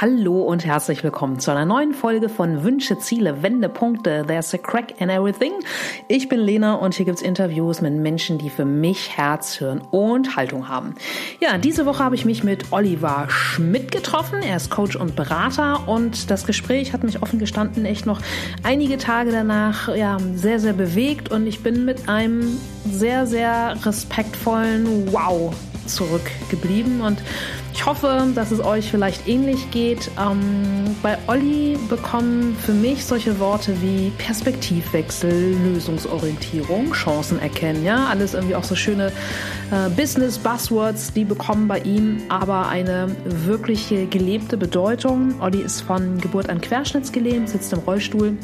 Hallo und herzlich willkommen zu einer neuen Folge von Wünsche, Ziele, Wendepunkte. There's a crack in everything. Ich bin Lena und hier gibt's Interviews mit Menschen, die für mich Herz, Hirn und Haltung haben. Ja, diese Woche habe ich mich mit Oliver Schmidt getroffen. Er ist Coach und Berater und das Gespräch hat mich offen gestanden echt noch einige Tage danach ja, sehr, sehr bewegt und ich bin mit einem sehr, sehr respektvollen Wow zurückgeblieben und ich hoffe, dass es euch vielleicht ähnlich geht. Ähm, bei Olli bekommen für mich solche Worte wie Perspektivwechsel, Lösungsorientierung, Chancen erkennen, ja, alles irgendwie auch so schöne äh, Business-Buzzwords, die bekommen bei ihm aber eine wirkliche gelebte Bedeutung. Olli ist von Geburt an querschnittsgelähmt, sitzt im Rollstuhl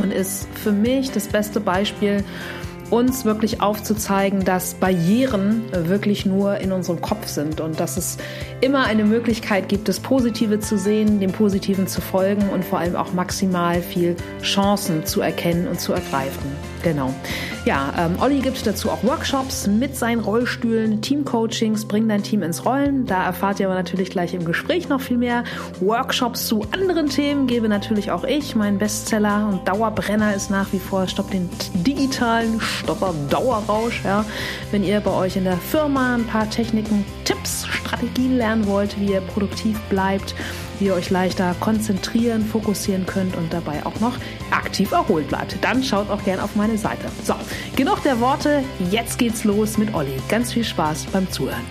und ist für mich das beste Beispiel uns wirklich aufzuzeigen, dass Barrieren wirklich nur in unserem Kopf sind und dass es immer eine Möglichkeit gibt, das Positive zu sehen, dem Positiven zu folgen und vor allem auch maximal viel Chancen zu erkennen und zu ergreifen. Genau. Ja, ähm, Olli gibt dazu auch Workshops mit seinen Rollstühlen, Teamcoachings, bring dein Team ins Rollen. Da erfahrt ihr aber natürlich gleich im Gespräch noch viel mehr. Workshops zu anderen Themen gebe natürlich auch ich. Mein Bestseller und Dauerbrenner ist nach wie vor Stopp den digitalen Stopper Dauerrausch. Ja. Wenn ihr bei euch in der Firma ein paar Techniken, Tipps, Strategien lernen wollt, wie ihr produktiv bleibt, ihr euch leichter konzentrieren, fokussieren könnt und dabei auch noch aktiv erholt bleibt. Dann schaut auch gerne auf meine Seite. So, genug der Worte, jetzt geht's los mit Olli. Ganz viel Spaß beim Zuhören.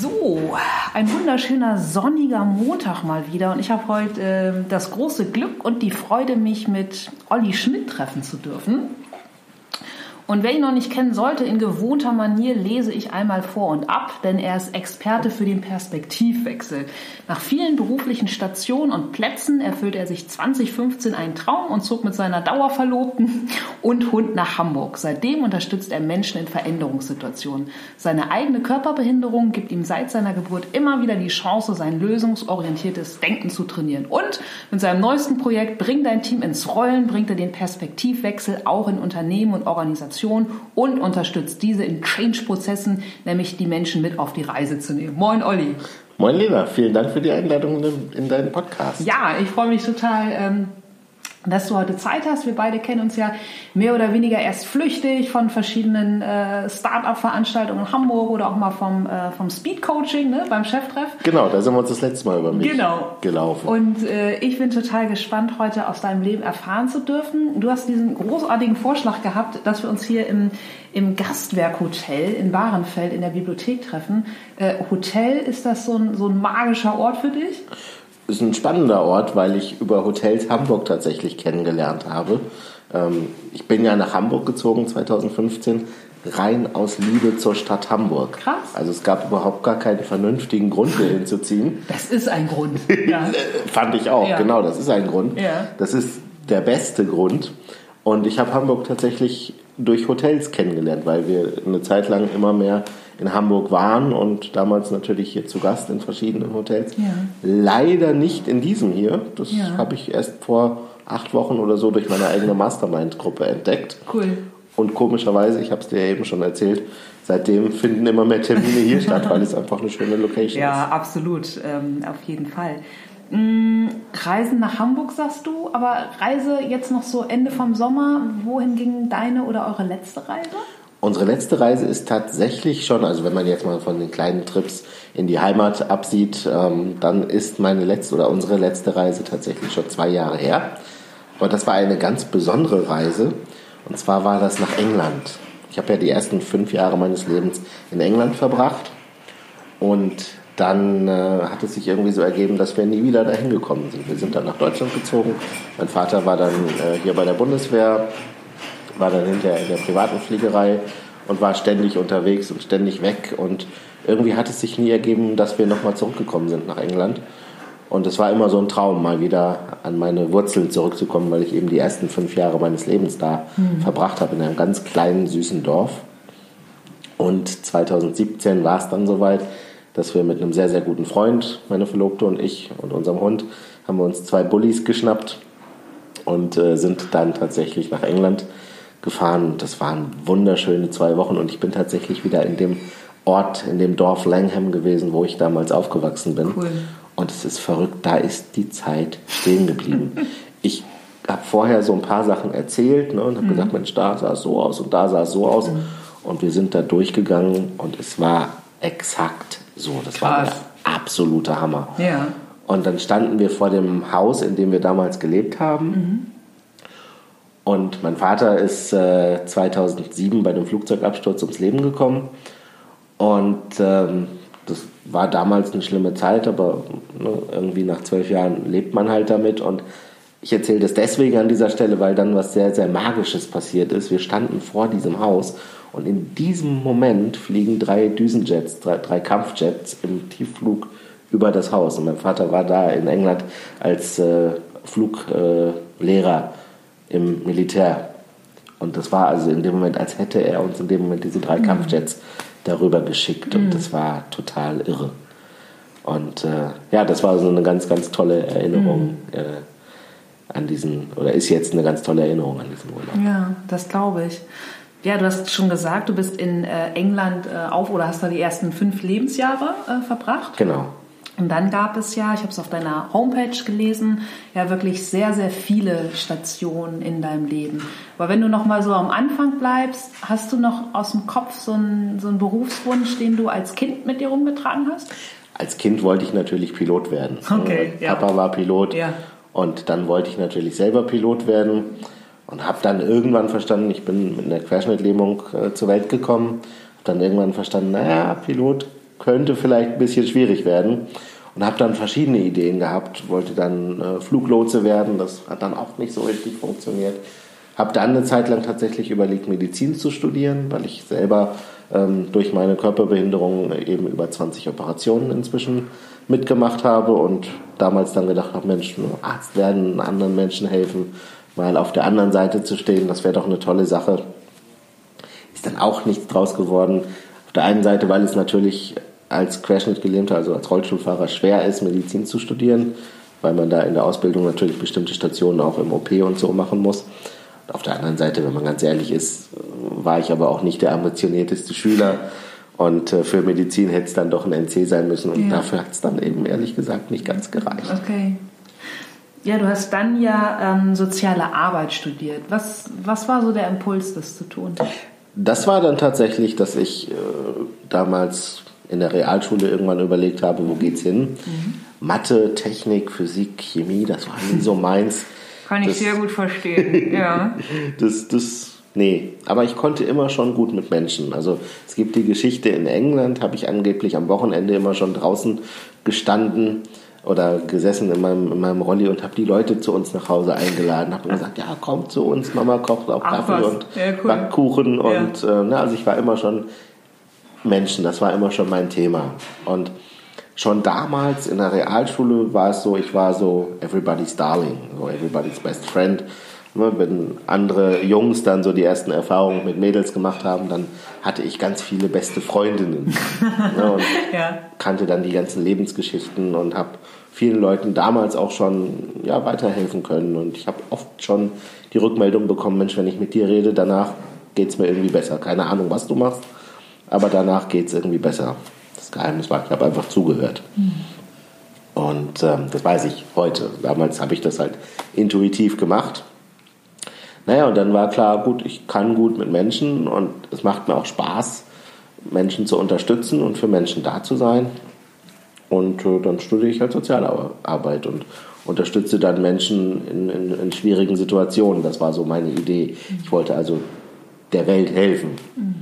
So, ein wunderschöner sonniger Montag mal wieder und ich habe heute äh, das große Glück und die Freude, mich mit Olli Schmidt treffen zu dürfen. Und wer ihn noch nicht kennen sollte, in gewohnter Manier lese ich einmal vor und ab, denn er ist Experte für den Perspektivwechsel. Nach vielen beruflichen Stationen und Plätzen erfüllte er sich 2015 einen Traum und zog mit seiner Dauerverlobten und Hund nach Hamburg. Seitdem unterstützt er Menschen in Veränderungssituationen. Seine eigene Körperbehinderung gibt ihm seit seiner Geburt immer wieder die Chance, sein lösungsorientiertes Denken zu trainieren. Und mit seinem neuesten Projekt Bring dein Team ins Rollen bringt er den Perspektivwechsel auch in Unternehmen und Organisationen Organisation und unterstützt diese in Change-Prozessen, nämlich die Menschen mit auf die Reise zu nehmen. Moin Olli. Moin Lena, vielen Dank für die Einladung in deinen Podcast. Ja, ich freue mich total. Ähm, dass du heute Zeit hast. Wir beide kennen uns ja mehr oder weniger erst flüchtig von verschiedenen äh, Start-up-Veranstaltungen in Hamburg oder auch mal vom, äh, vom Speed-Coaching ne, beim Cheftreff. Genau, da sind wir uns das letzte Mal über mich genau. gelaufen. Und äh, ich bin total gespannt, heute aus deinem Leben erfahren zu dürfen. Du hast diesen großartigen Vorschlag gehabt, dass wir uns hier im, im Gastwerkhotel in Bahrenfeld in der Bibliothek treffen. Äh, Hotel, ist das so ein, so ein magischer Ort für dich? Ist ein spannender Ort, weil ich über Hotels Hamburg tatsächlich kennengelernt habe. Ähm, ich bin ja nach Hamburg gezogen 2015, rein aus Liebe zur Stadt Hamburg. Krass. Also es gab überhaupt gar keinen vernünftigen Grund, hier hinzuziehen. Das ist ein Grund. Ja. Fand ich auch, ja. genau, das ist ein Grund. Ja. Das ist der beste Grund. Und ich habe Hamburg tatsächlich durch Hotels kennengelernt, weil wir eine Zeit lang immer mehr in Hamburg waren und damals natürlich hier zu Gast in verschiedenen Hotels. Ja. Leider nicht in diesem hier. Das Ja. habe ich erst vor acht Wochen oder so durch meine eigene Mastermind-Gruppe entdeckt. Cool. Und komischerweise, ich habe es dir ja eben schon erzählt, seitdem finden immer mehr Termine hier statt, weil es einfach eine schöne Location Ja, ist. absolut, ähm, auf jeden Fall. Mm, Reisen nach Hamburg sagst du, aber Reise jetzt noch so Ende vom Sommer. Wohin ging deine oder eure letzte Reise? Unsere letzte Reise ist tatsächlich schon, also wenn man jetzt mal von den kleinen Trips in die Heimat absieht, ähm, dann ist meine letzte oder unsere letzte Reise tatsächlich schon zwei Jahre her. Aber das war eine ganz besondere Reise. Und zwar war das nach England. Ich habe ja die ersten fünf Jahre meines Lebens in England verbracht. Und dann äh, hat es sich irgendwie so ergeben, dass wir nie wieder dahin gekommen sind. Wir sind dann nach Deutschland gezogen. Mein Vater war dann äh, hier bei der Bundeswehr, war dann hinterher in der privaten Fliegerei und war ständig unterwegs und ständig weg. Und irgendwie hat es sich nie ergeben, dass wir nochmal zurückgekommen sind nach England. Und es war immer so ein Traum, mal wieder an meine Wurzeln zurückzukommen, weil ich eben die ersten fünf Jahre meines Lebens da verbracht habe, in einem ganz kleinen, süßen Dorf. Und 2017 war es dann soweit, dass wir mit einem sehr, sehr guten Freund, meine Verlobte und ich und unserem Hund, haben wir uns zwei Bullies geschnappt und äh, sind dann tatsächlich nach England gefahren. Das waren wunderschöne zwei Wochen und ich bin tatsächlich wieder in dem Ort, in dem Dorf Langham gewesen, wo ich damals aufgewachsen bin. Cool. Und es ist verrückt, da ist die Zeit stehen geblieben. ich habe vorher so ein paar Sachen erzählt ne, und habe mhm. gesagt, Mensch, da sah es so aus und da sah es so aus. Mhm. Und wir sind da durchgegangen und es war exakt so. Das Krass. war der absolute Hammer. Ja. Und dann standen wir vor dem Haus, in dem wir damals gelebt haben. Mhm. Und mein Vater ist äh, 2007 bei einem Flugzeugabsturz ums Leben gekommen. Und ähm, das war damals eine schlimme Zeit, aber ne, irgendwie nach zwölf Jahren lebt man halt damit. Und ich erzähle das deswegen an dieser Stelle, weil dann was sehr, sehr Magisches passiert ist. Wir standen vor diesem Haus und in diesem Moment fliegen drei Düsenjets, drei, drei Kampfjets im Tiefflug über das Haus. Und mein Vater war da in England als äh, Fluglehrer äh, im Militär. Und das war also in dem Moment, als hätte er uns in dem Moment diese drei mhm. Kampfjets darüber geschickt. Und mhm. das war total irre. Und äh, ja, das war so eine ganz, ganz tolle Erinnerung mhm. äh, an diesen, oder ist jetzt eine ganz tolle Erinnerung an diesen Urlaub. Ja, das glaube ich. Ja, du hast schon gesagt, du bist in äh, England äh, auf oder hast da die ersten fünf Lebensjahre äh, verbracht. Genau. Und dann gab es ja, ich habe es auf deiner Homepage gelesen, ja wirklich sehr, sehr viele Stationen in deinem Leben. Aber wenn du noch mal so am Anfang bleibst, hast du noch aus dem Kopf so einen, so einen Berufswunsch, den du als Kind mit dir rumgetragen hast? Als Kind wollte ich natürlich Pilot werden. Okay, ja. Papa war Pilot ja. und dann wollte ich natürlich selber Pilot werden und habe dann irgendwann verstanden, ich bin mit einer Querschnittlähmung äh, zur Welt gekommen, habe dann irgendwann verstanden, naja, Pilot könnte vielleicht ein bisschen schwierig werden und habe dann verschiedene Ideen gehabt, wollte dann äh, Fluglotse werden, das hat dann auch nicht so richtig funktioniert. Habe dann eine Zeit lang tatsächlich überlegt, Medizin zu studieren, weil ich selber ähm, durch meine Körperbehinderung eben über 20 Operationen inzwischen mitgemacht habe und damals dann gedacht habe, Mensch, Arzt werden, anderen Menschen helfen, mal auf der anderen Seite zu stehen, das wäre doch eine tolle Sache. Ist dann auch nichts draus geworden. Auf der einen Seite, weil es natürlich als Querschnittgelähmter, also als Rollstuhlfahrer, schwer ist, Medizin zu studieren, weil man da in der Ausbildung natürlich bestimmte Stationen auch im OP und so machen muss. Und auf der anderen Seite, wenn man ganz ehrlich ist, war ich aber auch nicht der ambitionierteste Schüler. Und äh, für Medizin hätte es dann doch ein NC sein müssen. Und ja. dafür hat es dann eben ehrlich gesagt nicht ganz gereicht. Okay. Ja, du hast dann ja ähm, soziale Arbeit studiert. Was, was war so der Impuls, das zu tun? Das war dann tatsächlich, dass ich äh, damals in der Realschule irgendwann überlegt habe, wo geht's hin? Mhm. Mathe, Technik, Physik, Chemie, das war nie so meins. Kann ich das, sehr gut verstehen, ja. das, das, nee, aber ich konnte immer schon gut mit Menschen. Also es gibt die Geschichte in England, habe ich angeblich am Wochenende immer schon draußen gestanden oder gesessen in meinem, in meinem Rolli und habe die Leute zu uns nach Hause eingeladen, habe gesagt, ja, kommt zu uns, Mama kocht auch Kaffee und ja, cool. Backkuchen und ja. äh, ne, also ich war immer schon Menschen, das war immer schon mein Thema und schon damals in der Realschule war es so, ich war so everybody's darling, so everybody's best friend. Ne, wenn andere Jungs dann so die ersten Erfahrungen mit Mädels gemacht haben, dann hatte ich ganz viele beste Freundinnen ne, und ja. kannte dann die ganzen Lebensgeschichten und habe vielen Leuten damals auch schon ja, weiterhelfen können. Und ich habe oft schon die Rückmeldung bekommen, Mensch, wenn ich mit dir rede, danach geht es mir irgendwie besser. Keine Ahnung, was du machst, aber danach geht es irgendwie besser. Das Geheimnis war, ich habe einfach zugehört. Mhm. Und ähm, das weiß ich heute. Damals habe ich das halt intuitiv gemacht naja, und dann war klar, gut, ich kann gut mit Menschen und es macht mir auch Spaß, Menschen zu unterstützen und für Menschen da zu sein. Und äh, dann studiere ich halt Sozialarbeit und unterstütze dann Menschen in, in, in, schwierigen Situationen. Das war so meine Idee. Ich wollte also der Welt helfen. Mhm.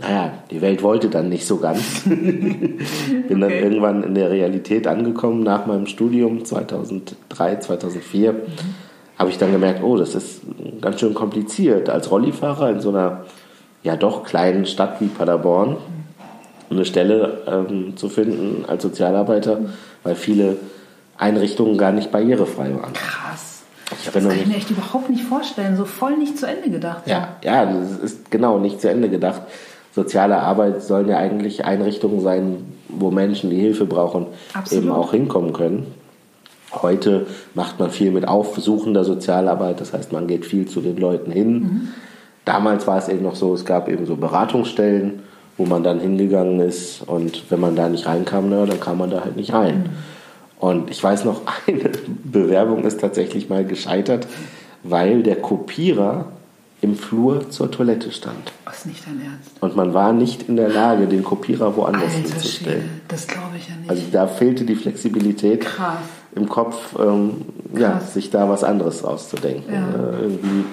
Naja, die Welt wollte dann nicht so ganz. Bin okay. dann irgendwann in der Realität angekommen nach meinem Studium 2003, 2004. Mhm habe ich dann gemerkt, oh, das ist ganz schön kompliziert, als Rollifahrer in so einer ja doch kleinen Stadt wie Paderborn eine Stelle ähm, zu finden als Sozialarbeiter, weil viele Einrichtungen gar nicht barrierefrei waren. Krass. Ich das kann ich mir echt überhaupt nicht vorstellen, so voll nicht zu Ende gedacht. Ja, ja, das ist genau nicht zu Ende gedacht. Soziale Arbeit sollen ja eigentlich Einrichtungen sein, wo Menschen, die Hilfe brauchen, Absolut. eben auch hinkommen können. Heute macht man viel mit aufsuchender Sozialarbeit, das heißt, man geht viel zu den Leuten hin. Mhm. Damals war es eben noch so, es gab eben so Beratungsstellen, wo man dann hingegangen ist und wenn man da nicht reinkam, na, dann kam man da halt nicht rein. Mhm. Und ich weiß noch, eine Bewerbung ist tatsächlich mal gescheitert, weil der Kopierer im Flur zur Toilette stand. Was nicht dein Ernst? Und man war nicht in der Lage, den Kopierer woanders Alter hinzustellen. das glaube ich ja nicht. Also da fehlte die Flexibilität Krass. Im Kopf, ähm, ja, sich da was anderes auszudenken. Ja. Äh, irgendwie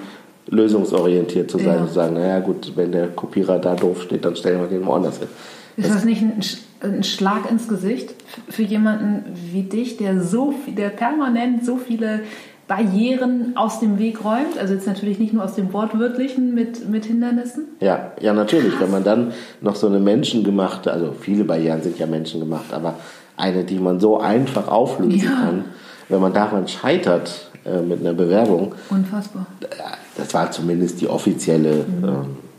lösungsorientiert zu sein ja. und zu sagen, naja gut, wenn der Kopierer da doof steht, dann stellen wir den woanders hin. Ist das, das nicht ein, ein, Schlag ins Gesicht für jemanden wie dich, der so der permanent so viele Barrieren aus dem Weg räumt? Also jetzt natürlich nicht nur aus dem Wortwörtlichen mit, mit Hindernissen? Ja, ja, natürlich. Wenn man dann noch so eine menschengemachte, also viele Barrieren sind ja menschengemacht, aber eine, die man so einfach auflösen ja. kann, wenn man daran scheitert äh, mit einer Bewerbung. Unfassbar. Das war zumindest die offizielle mhm. äh,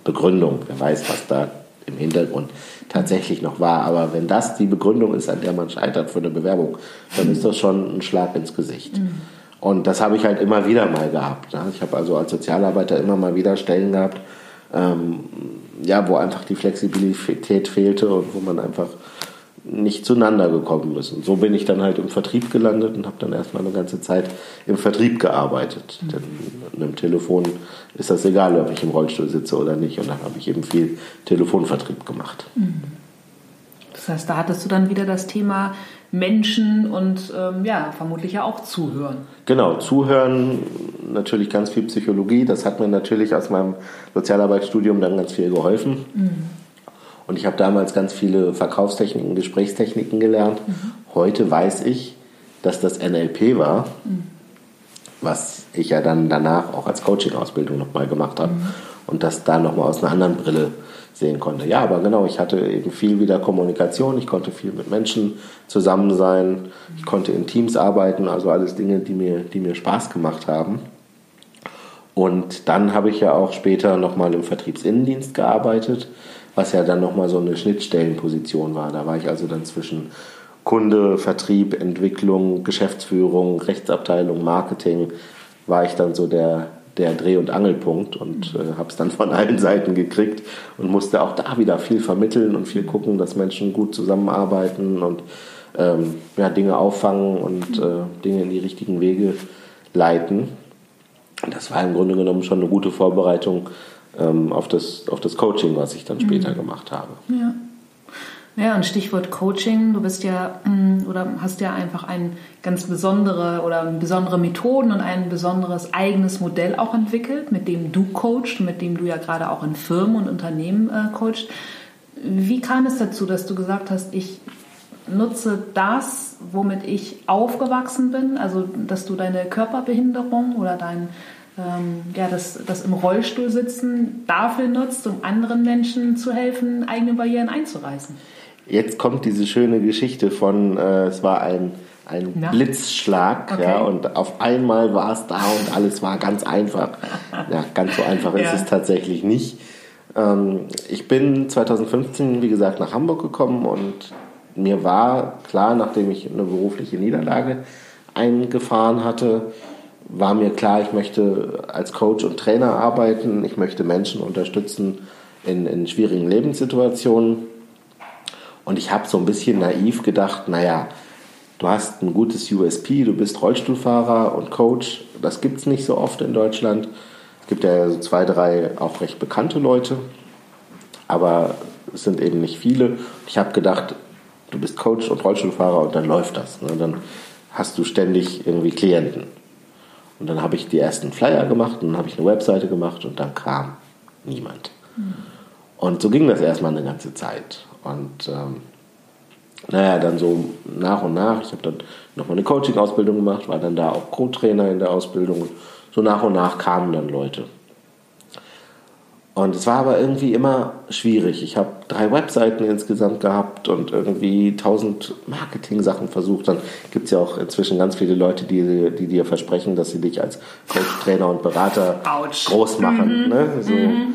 Begründung. Wer weiß, was da im Hintergrund tatsächlich noch war. Aber wenn das die Begründung ist, an der man scheitert für eine Bewerbung, dann ist das schon ein Schlag ins Gesicht. Mhm. Und das habe ich halt immer wieder mal gehabt. Ne? Ich habe also als Sozialarbeiter immer mal wieder Stellen gehabt, ähm, ja, wo einfach die Flexibilität fehlte und wo man einfach nicht zueinander gekommen ist. Und so bin ich dann halt im Vertrieb gelandet und habe dann erstmal eine ganze Zeit im Vertrieb gearbeitet. Mhm. Denn einem Telefon ist das egal, ob ich im Rollstuhl sitze oder nicht. Und dann habe ich eben viel Telefonvertrieb gemacht. Mhm. Das heißt, da hattest du dann wieder das Thema Menschen und ähm, ja, vermutlich ja auch zuhören. Genau, zuhören, natürlich ganz viel Psychologie. Das hat mir natürlich aus meinem Sozialarbeitsstudium dann ganz viel geholfen. Mhm. Und ich habe damals ganz viele Verkaufstechniken, Gesprächstechniken gelernt. Mhm. Heute weiß ich, dass das NLP war, mhm. was ich ja dann danach auch als Coaching-Ausbildung nochmal gemacht habe. Mhm. Und das da nochmal aus einer anderen Brille sehen konnte. Ja, aber genau, ich hatte eben viel wieder Kommunikation, ich konnte viel mit Menschen zusammen sein, ich konnte in Teams arbeiten, also alles Dinge, die mir, die mir Spaß gemacht haben. Und dann habe ich ja auch später nochmal im Vertriebsinnendienst gearbeitet, was ja dann nochmal so eine Schnittstellenposition war. Da war ich also dann zwischen Kunde, Vertrieb, Entwicklung, Geschäftsführung, Rechtsabteilung, Marketing, war ich dann so der, der Dreh- und Angelpunkt und äh, habe es dann von allen Seiten gekriegt und musste auch da wieder viel vermitteln und viel gucken, dass Menschen gut zusammenarbeiten und ähm, ja, Dinge auffangen und äh, Dinge in die richtigen Wege leiten. Das war im Grunde genommen schon eine gute Vorbereitung auf, das, auf das Coaching, was ich dann später mhm. gemacht habe. Ja. Ja, und Stichwort Coaching. Du bist ja mm, oder hast ja einfach ein ganz besondere oder besondere Methoden und ein besonderes eigenes Modell auch entwickelt, mit dem du coachst, mit dem du ja gerade auch in Firmen und Unternehmen äh, coachst. Wie kam es dazu, dass du gesagt hast, ich nutze das, womit ich aufgewachsen bin, also dass du deine Körperbehinderung oder dein ähm, ja, das, das im Rollstuhl sitzen dafür nutzt, um anderen Menschen zu helfen, eigene Barrieren einzureißen? Jetzt kommt diese schöne Geschichte von, äh, es war ein, ein. Blitzschlag, okay. ja, und auf einmal war es da und alles war ganz einfach. Ja, ganz so einfach ja. ist es tatsächlich nicht. Ähm, ich bin 2015, wie gesagt, nach Hamburg gekommen und mir war klar, nachdem ich eine berufliche Niederlage eingefahren hatte, war mir klar, ich möchte als Coach und Trainer arbeiten, ich möchte Menschen unterstützen in, in schwierigen Lebenssituationen und ich habe so ein bisschen naiv gedacht, naja, du hast ein gutes USP, du bist Rollstuhlfahrer und Coach. Das gibt es nicht so oft in Deutschland. Es gibt ja so zwei, drei auch recht bekannte Leute, aber es sind eben nicht viele. Ich habe gedacht, du bist Coach und Rollstuhlfahrer und dann läuft das. Ne? Dann hast du ständig irgendwie Klienten. Und dann habe ich die ersten Flyer gemacht und dann habe ich eine Webseite gemacht und dann kam niemand. Mhm. Und so ging das erstmal eine ganze Zeit. Und ähm, naja, dann so nach und nach, ich habe dann nochmal eine Coaching-Ausbildung gemacht, war dann da auch Co-Trainer in der Ausbildung. So nach und nach kamen dann Leute. Und es war aber irgendwie immer schwierig. Ich habe drei Webseiten insgesamt gehabt und irgendwie tausend Marketing-Sachen versucht. Dann gibt es ja auch inzwischen ganz viele Leute, die, die dir versprechen, dass sie dich als Coach, Trainer und Berater Ouch. groß machen. Mhm. Ne? So, mhm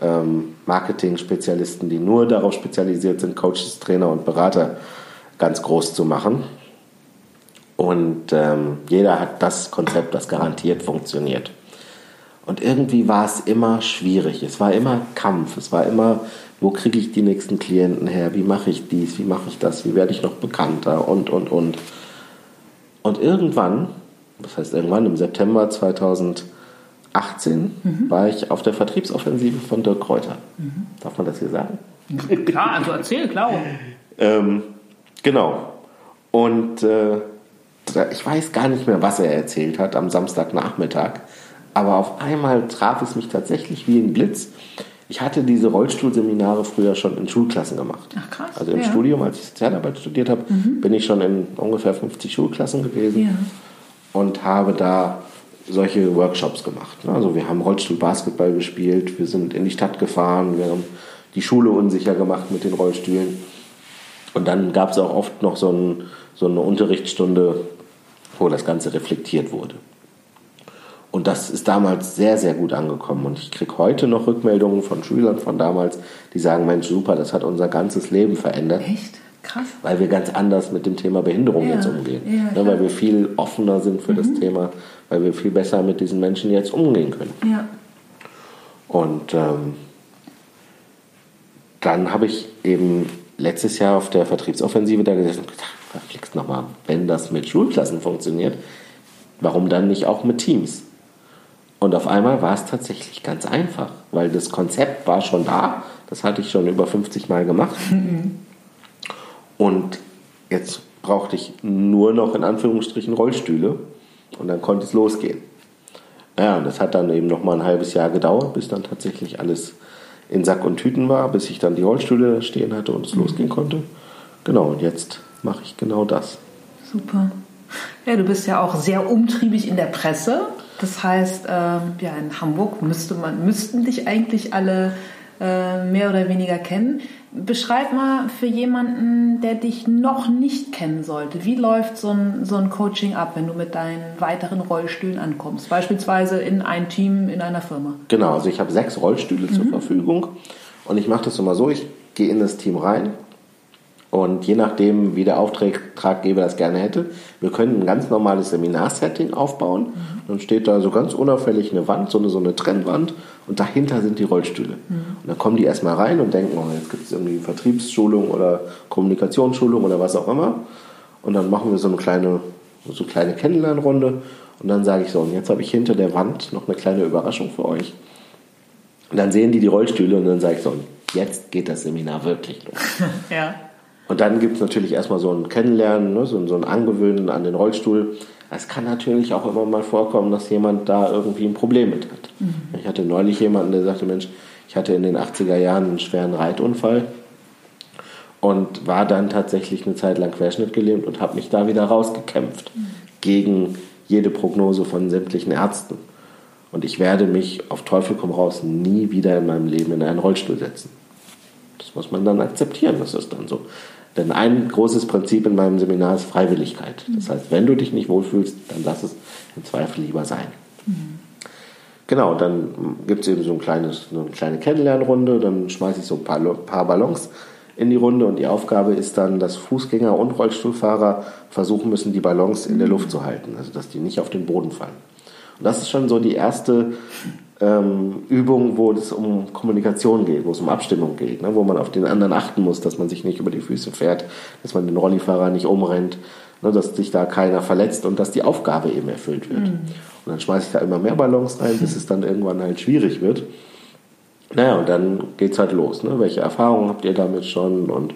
ähm, Marketing-Spezialisten, die nur darauf spezialisiert sind, Coaches, Trainer und Berater ganz groß zu machen. Und ähm, jeder hat das Konzept, das garantiert funktioniert. Und irgendwie war es immer schwierig. Es war immer Kampf. Es war immer, wo kriege ich die nächsten Klienten her? Wie mache ich dies? Wie mache ich das? Wie werde ich noch bekannter? Und, und, und. Und irgendwann, das heißt irgendwann im September 2018, mhm. war ich auf der Vertriebsoffensive von Dirk Kräuter. Mhm. Darf man das hier sagen? Klar, also erzähl, klar. ähm, genau. Und äh, ich weiß gar nicht mehr, was er erzählt hat am Samstagnachmittag. Aber auf einmal traf es mich tatsächlich wie ein Blitz. Ich hatte diese Rollstuhlseminare früher schon in Schulklassen gemacht. Ach krass. Also im ja. Studium, als ich Sozialarbeit studiert habe, mhm. bin ich schon in ungefähr 50 Schulklassen gewesen ja. und habe da solche Workshops gemacht. Also wir haben Rollstuhlbasketball gespielt, wir sind in die Stadt gefahren, wir haben die Schule unsicher gemacht mit den Rollstühlen. Und dann gab es auch oft noch so, ein, so eine Unterrichtsstunde, wo das Ganze reflektiert wurde. Und das ist damals sehr, sehr gut angekommen. Und ich kriege heute noch Rückmeldungen von Schülern von damals, die sagen, Mensch, super, das hat unser ganzes Leben verändert. Echt? Krass. Weil wir ganz anders mit dem Thema Behinderung ja. jetzt umgehen. Ja, ja, weil wir viel offener sind für mhm. das Thema, weil wir viel besser mit diesen Menschen jetzt umgehen können. Ja. Und ähm, dann habe ich eben letztes Jahr auf der Vertriebsoffensive da gesessen und gedacht, verflixt nochmal, wenn das mit Schulklassen funktioniert, warum dann nicht auch mit Teams? Und auf einmal war es tatsächlich ganz einfach, weil das Konzept war schon da. Das hatte ich schon über 50 Mal gemacht. Mhm. Und jetzt brauchte ich nur noch in Anführungsstrichen Rollstühle und dann konnte es losgehen. Ja, und das hat dann eben noch mal ein halbes Jahr gedauert, bis dann tatsächlich alles in Sack und Tüten war, bis ich dann die Rollstühle stehen hatte und es mhm. losgehen konnte. Genau, und jetzt mache ich genau das. Super. Ja, du bist ja auch sehr umtriebig in der Presse. Das heißt, äh, ja, in Hamburg müsste man, müssten dich eigentlich alle äh, mehr oder weniger kennen. Beschreib mal für jemanden, der dich noch nicht kennen sollte, wie läuft so ein, so ein Coaching ab, wenn du mit deinen weiteren Rollstühlen ankommst? Beispielsweise in ein Team, in einer Firma. Genau, also ich habe sechs Rollstühle mhm. zur Verfügung und ich mache das immer so, ich gehe in das Team rein, und je nachdem, wie der Auftraggeber das gerne hätte, wir können ein ganz normales Seminarsetting aufbauen. Mhm. Dann steht da so ganz unauffällig eine Wand, so eine, so eine Trennwand und dahinter sind die Rollstühle. Mhm. Und dann kommen die erstmal rein und denken, oh, jetzt gibt es irgendwie Vertriebsschulung oder Kommunikationsschulung oder was auch immer. Und dann machen wir so eine kleine, so eine kleine Kennenlernrunde. Und dann sage ich so, und jetzt habe ich hinter der Wand noch eine kleine Überraschung für euch. Und dann sehen die die Rollstühle und dann sage ich so, jetzt geht das Seminar wirklich los. ja. Und dann gibt es natürlich erstmal so ein Kennenlernen, ne, so, so ein Angewöhnen an den Rollstuhl. Es kann natürlich auch immer mal vorkommen, dass jemand da irgendwie ein Problem mit hat. Mhm. Ich hatte neulich jemanden, der sagte, Mensch, ich hatte in den 80er Jahren einen schweren Reitunfall und war dann tatsächlich eine Zeit lang querschnittgelähmt und habe mich da wieder rausgekämpft mhm. gegen jede Prognose von sämtlichen Ärzten. Und ich werde mich auf Teufel komm raus nie wieder in meinem Leben in einen Rollstuhl setzen. Das muss man dann akzeptieren, das ist dann so. Denn ein großes Prinzip in meinem Seminar ist Freiwilligkeit. Das heißt, wenn du dich nicht wohlfühlst, dann lass es im Zweifel lieber sein. Mhm. Genau, dann gibt es eben so ein kleines, eine kleine Kennenlernrunde, dann schmeiße ich so ein paar, paar Ballons in die Runde und die Aufgabe ist dann, dass Fußgänger und Rollstuhlfahrer versuchen müssen, die Ballons in der Luft zu halten, also dass die nicht auf den Boden fallen. Und das ist schon so die erste ähm, Übung, wo es um Kommunikation geht, wo es um Abstimmung geht, ne? wo man auf den anderen achten muss, dass man sich nicht über die Füße fährt, dass man den Rollifahrer nicht umrennt, ne? dass sich da keiner verletzt und dass die Aufgabe eben erfüllt wird. Mhm. Und dann schmeiße ich da immer mehr Ballons rein, bis es dann irgendwann halt schwierig wird. Naja, und dann geht's halt los. Ne? Welche Erfahrungen habt ihr damit schon und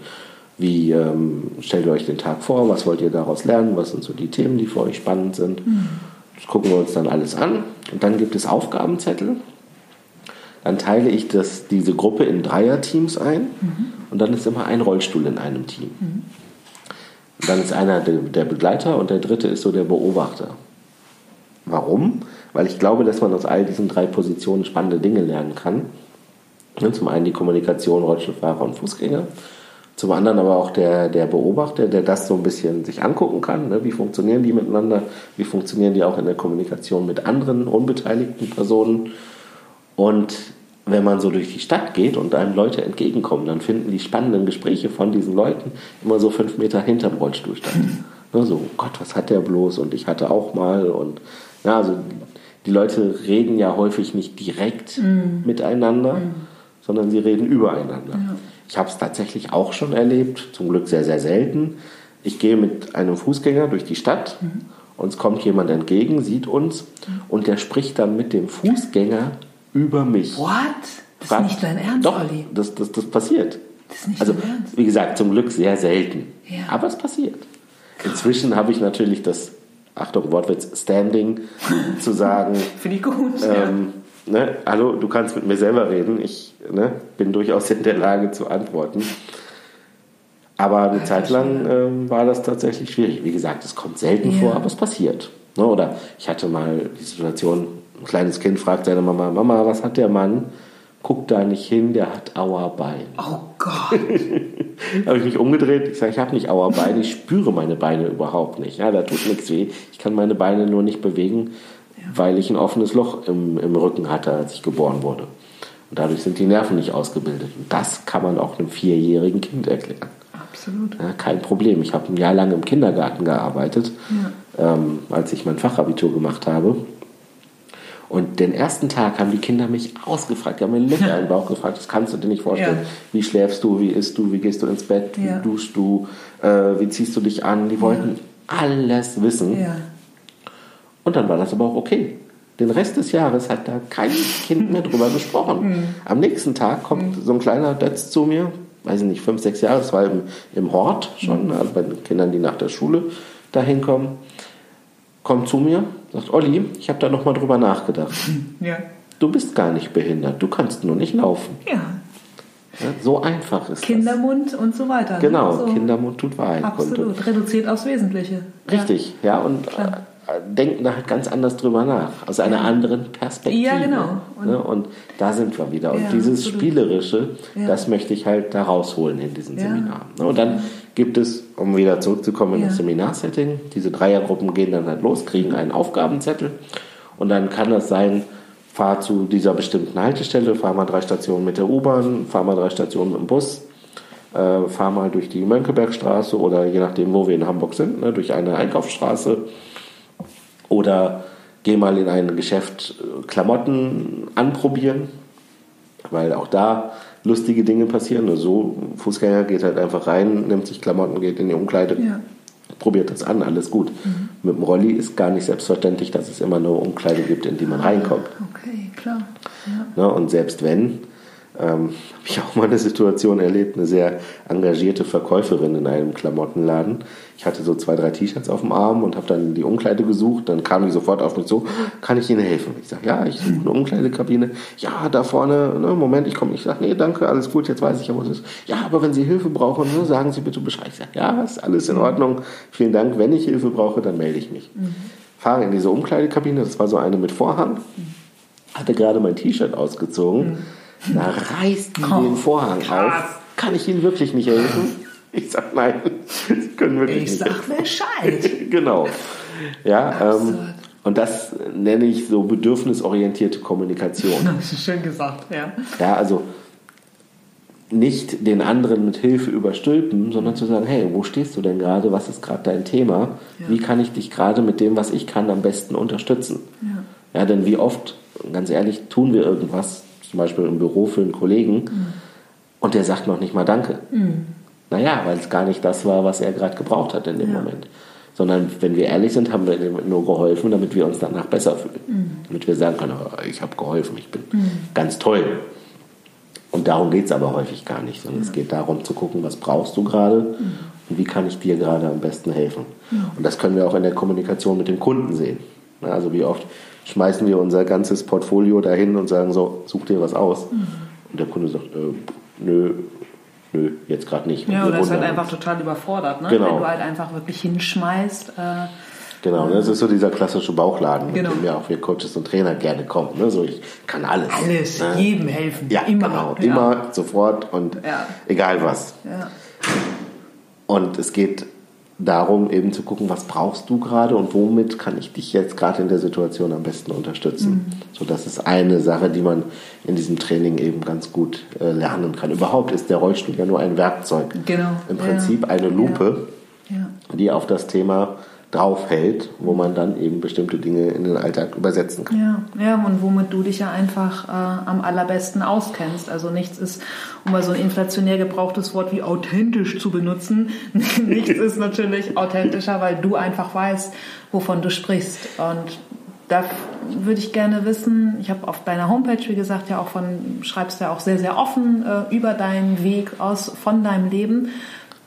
wie ähm, stellt ihr euch den Tag vor? Was wollt ihr daraus lernen? Was sind so die Themen, die für euch spannend sind? Mhm. Das gucken wir uns dann alles an. Und dann gibt es Aufgabenzettel. Dann teile ich das, diese Gruppe in Dreierteams ein. Mhm. Und dann ist immer ein Rollstuhl in einem Team. Mhm. Und dann ist einer der, der Begleiter und der dritte ist so der Beobachter. Warum? Weil ich glaube, dass man aus all diesen drei Positionen spannende Dinge lernen kann. Zum einen die Kommunikation Rollstuhlfahrer und Fußgänger zum anderen aber auch der, der Beobachter, der das so ein bisschen sich angucken kann. Ne? Wie funktionieren die miteinander? Wie funktionieren die auch in der Kommunikation mit anderen unbeteiligten Personen? Und wenn man so durch die Stadt geht und einem Leute entgegenkommen, dann finden die spannenden Gespräche von diesen Leuten immer so fünf Meter hinterm Rollstuhl statt. Ne? So, Gott, was hat der bloß? Und ich hatte auch mal. Und ja, also die Leute reden ja häufig nicht direkt Mhm. miteinander, sondern sie reden übereinander. Ich habe es tatsächlich auch schon erlebt, zum Glück sehr, sehr selten. Ich gehe mit einem Fußgänger durch die Stadt, Mhm. uns kommt jemand entgegen, sieht uns und der spricht dann mit dem Fußgänger über mich. What? Das Fragt- ist nicht dein Ernst, Doch, Olli. das, das, das passiert. Das ist nicht also, dein Ernst. wie gesagt, zum Glück sehr selten. Ja. Aber es passiert. Inzwischen habe ich natürlich das, Achtung, Wortwitz, Standing zu sagen, Finde ich gut. ähm, ne, hallo, du kannst mit mir selber reden. Ich ne, bin durchaus in der Lage zu antworten. Aber eine Zeit lang ähm, war das tatsächlich schwierig. Wie gesagt, es kommt selten Ja. vor, aber es passiert. Ne, oder ich hatte mal die Situation, ein kleines Kind fragt seine Mama, Mama, was hat der Mann? Guck da nicht hin, der hat Auerbein. Oh Gott. habe ich mich umgedreht. Ich sage, ich habe nicht Auerbein, ich spüre meine Beine überhaupt nicht. Ja, da tut nichts weh. Ich kann meine Beine nur nicht bewegen, weil ich ein offenes Loch im, im Rücken hatte, als ich geboren wurde. Und dadurch sind die Nerven nicht ausgebildet. Und das kann man auch einem vierjährigen Kind erklären. Absolut. Ja, kein Problem. Ich habe ein Jahr lang im Kindergarten gearbeitet, ähm, als ich mein Fachabitur gemacht habe. Und den ersten Tag haben die Kinder mich ausgefragt, die haben mir Löcher in den Bauch gefragt, das kannst du dir nicht vorstellen. Ja. Wie schläfst du, wie isst du, wie gehst du ins Bett, wie Ja. duschst du, äh, wie ziehst du dich an. Die wollten alles wissen. Ja. Und dann war das aber auch okay. Den Rest des Jahres hat da kein Kind mehr drüber gesprochen. Mhm. Am nächsten Tag kommt so ein kleiner Dötz zu mir, weiß ich nicht, fünf, sechs Jahre, das war im, im Hort schon, Mhm. also bei den Kindern, die nach der Schule dahin kommen, kommt zu mir, sagt, Olli, ich habe da nochmal drüber nachgedacht. Ja. Du bist gar nicht behindert, du kannst nur nicht laufen. Ja. Ja, so einfach ist Kindermund und so weiter. das. ne? Genau, so. Kindermund tut Wahrheit. Absolut. Reduziert aufs Wesentliche. Richtig, ja, und äh, denken da halt ganz anders drüber nach, aus einer anderen Perspektive. Ja, genau. Und, ne? und da sind wir wieder. Und Ja, dieses absolut. Spielerische, Ja. das möchte ich halt da rausholen in diesen Ja. Seminaren. Ne? Und dann gibt es, um wieder zurückzukommen in das Seminarsetting, diese Dreiergruppen gehen dann halt los, kriegen einen Aufgabenzettel und dann kann das sein, fahr zu dieser bestimmten Haltestelle, fahr mal drei Stationen mit der U-Bahn, fahr mal drei Stationen mit dem Bus, äh, fahr mal durch die Mönckebergstraße oder je nachdem, wo wir in Hamburg sind, ne, durch eine Einkaufsstraße oder geh mal in ein Geschäft äh, Klamotten anprobieren, weil auch da lustige Dinge passieren. Nur so, Fußgänger geht halt einfach rein, nimmt sich Klamotten, geht in die Umkleide, Ja. probiert das an, alles gut. Mit dem Rolli ist gar nicht selbstverständlich, dass es immer eine Umkleide gibt, in die man reinkommt. Okay, klar. Ja. Ne? Und selbst wenn, ähm, habe ich auch mal eine Situation erlebt, eine sehr engagierte Verkäuferin in einem Klamottenladen. Ich hatte so zwei, drei T-Shirts auf dem Arm und habe dann die Umkleide gesucht. Dann kam die sofort auf mich zu, kann ich Ihnen helfen? Ich sage, ja, ich suche eine Umkleidekabine. Ja, da vorne, ne, Moment, ich komme. Ich sage, nee, danke, alles gut, jetzt weiß ich ja, wo es ist. Ja, aber wenn Sie Hilfe brauchen, ne, sagen Sie bitte Bescheid. Ich sage, ja, ist alles in Ordnung. Vielen Dank. Wenn ich Hilfe brauche, dann melde ich mich. Fahre in diese Umkleidekabine, das war so eine mit Vorhang hatte gerade mein T-Shirt ausgezogen. Da reißt die Oh, den Vorhang krass. auf. Kann ich Ihnen wirklich nicht helfen? Ich sag nein, Sie können wirklich Ich nicht sag Bescheid. genau. Ja, ähm, und das nenne ich so bedürfnisorientierte Kommunikation. Das ist schön gesagt, ja. Ja, also nicht den anderen mit Hilfe überstülpen, sondern zu sagen, hey, wo stehst du denn gerade? Was ist gerade dein Thema? Ja. Wie kann ich dich gerade mit dem, was ich kann, am besten unterstützen? Ja. denn wie oft, ganz ehrlich, tun wir irgendwas, zum Beispiel im Büro für einen Kollegen, und der sagt noch nicht mal Danke. Naja, weil es gar nicht das war, was er gerade gebraucht hat in dem Ja. Moment. Sondern wenn wir ehrlich sind, haben wir ihm nur geholfen, damit wir uns danach besser fühlen. Damit wir sagen können, oh, ich habe geholfen, ich bin ganz toll. Und darum geht es aber häufig gar nicht, sondern es geht darum zu gucken, was brauchst du gerade und wie kann ich dir gerade am besten helfen. Und das können wir auch in der Kommunikation mit dem Kunden sehen. Also wie oft schmeißen wir unser ganzes Portfolio dahin und sagen so, such dir was aus. Und der Kunde sagt, äh, nö, nö, jetzt gerade nicht. Ja, oder ist halt einfach total überfordert, ne? Genau. Wenn du halt einfach wirklich hinschmeißt. Äh, Genau, das ist so dieser klassische Bauchladen, Genau. mit dem ja auch wir Coaches und Trainer gerne kommen. Ne? So, ich kann alles. alles, ne? jedem helfen. Ja, immer. genau. Ja. Immer, sofort und Ja. egal was. Ja. Und es geht darum, eben zu gucken, was brauchst du gerade und womit kann ich dich jetzt gerade in der Situation am besten unterstützen. Mhm. So, das ist eine Sache, die man in diesem Training eben ganz gut äh, lernen kann. Überhaupt ist der Rollstuhl ja nur ein Werkzeug. Genau. Im Ja. Prinzip eine Lupe, Ja. die auf das Thema draufhält, wo man dann eben bestimmte Dinge in den Alltag übersetzen kann. Ja, ja und womit du dich ja einfach äh, am allerbesten auskennst. Also nichts ist, um mal so ein inflationär gebrauchtes Wort wie authentisch zu benutzen, nichts ist natürlich authentischer, weil du einfach weißt, wovon du sprichst. Und da würde ich gerne wissen, ich habe auf deiner Homepage, wie gesagt, ja auch von, schreibst ja auch sehr, sehr offen äh, über deinen Weg aus von deinem Leben.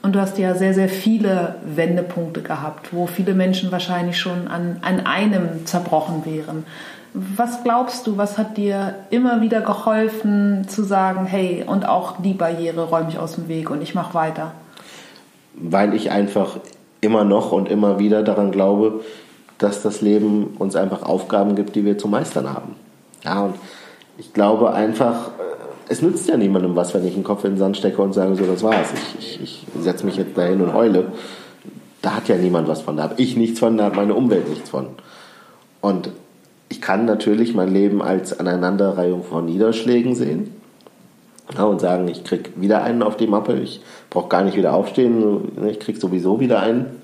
Und du hast ja sehr, sehr viele Wendepunkte gehabt, wo viele Menschen wahrscheinlich schon an, an einem zerbrochen wären. Was glaubst du, was hat dir immer wieder geholfen zu sagen, hey, und auch die Barriere räume ich aus dem Weg und ich mache weiter? Weil ich einfach immer noch und immer wieder daran glaube, dass das Leben uns einfach Aufgaben gibt, die wir zu meistern haben. Ja, und ich glaube einfach, äh, es nützt ja niemandem was, wenn ich einen Kopf in den Sand stecke und sage, so, das war's. Ich, ich, ich setze mich jetzt dahin und heule. Da hat ja niemand was von. Da habe ich nichts von, da hat meine Umwelt nichts von. Und ich kann natürlich mein Leben als Aneinanderreihung von Niederschlägen sehen ja, und sagen, ich krieg wieder einen auf die Mappe, ich brauche gar nicht wieder aufstehen, ich krieg sowieso wieder einen.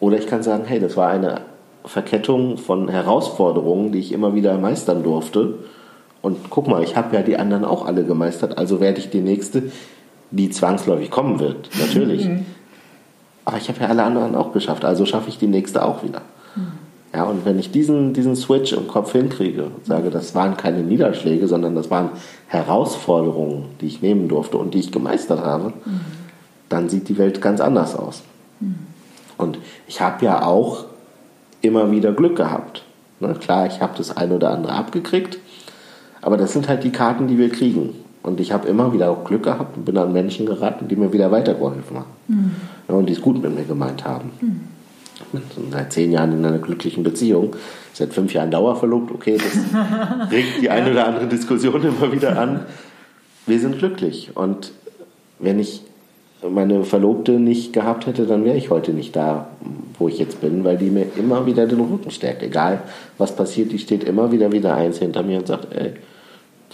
Oder ich kann sagen, hey, das war eine Verkettung von Herausforderungen, die ich immer wieder meistern durfte. Und guck mal, ich habe ja die anderen auch alle gemeistert, also werde ich die nächste, die zwangsläufig kommen wird, natürlich. Mhm. Aber ich habe ja alle anderen auch geschafft, also schaffe ich die nächste auch wieder. Mhm. Ja, und wenn ich diesen, diesen Switch im Kopf hinkriege und sage, das waren keine Niederschläge, sondern das waren Herausforderungen, die ich nehmen durfte und die ich gemeistert habe, mhm. dann sieht die Welt ganz anders aus. Mhm. Und ich habe ja auch immer wieder Glück gehabt. Ne, klar, ich habe das ein oder andere abgekriegt, aber das sind halt die Karten, die wir kriegen. Und ich habe immer wieder auch Glück gehabt und bin an Menschen geraten, die mir wieder weitergeholfen haben. Mhm. Ja, und die es gut mit mir gemeint haben. Mhm. Seit zehn Jahren in einer glücklichen Beziehung, seit fünf Jahren dauerverlobt, okay, das regt die eine oder andere Diskussion immer wieder an. Wir sind glücklich. Und wenn ich meine Verlobte nicht gehabt hätte, dann wäre ich heute nicht da, wo ich jetzt bin, weil die mir immer wieder den Rücken stärkt. Egal, was passiert, die steht immer wieder wieder eins hinter mir und sagt, ey,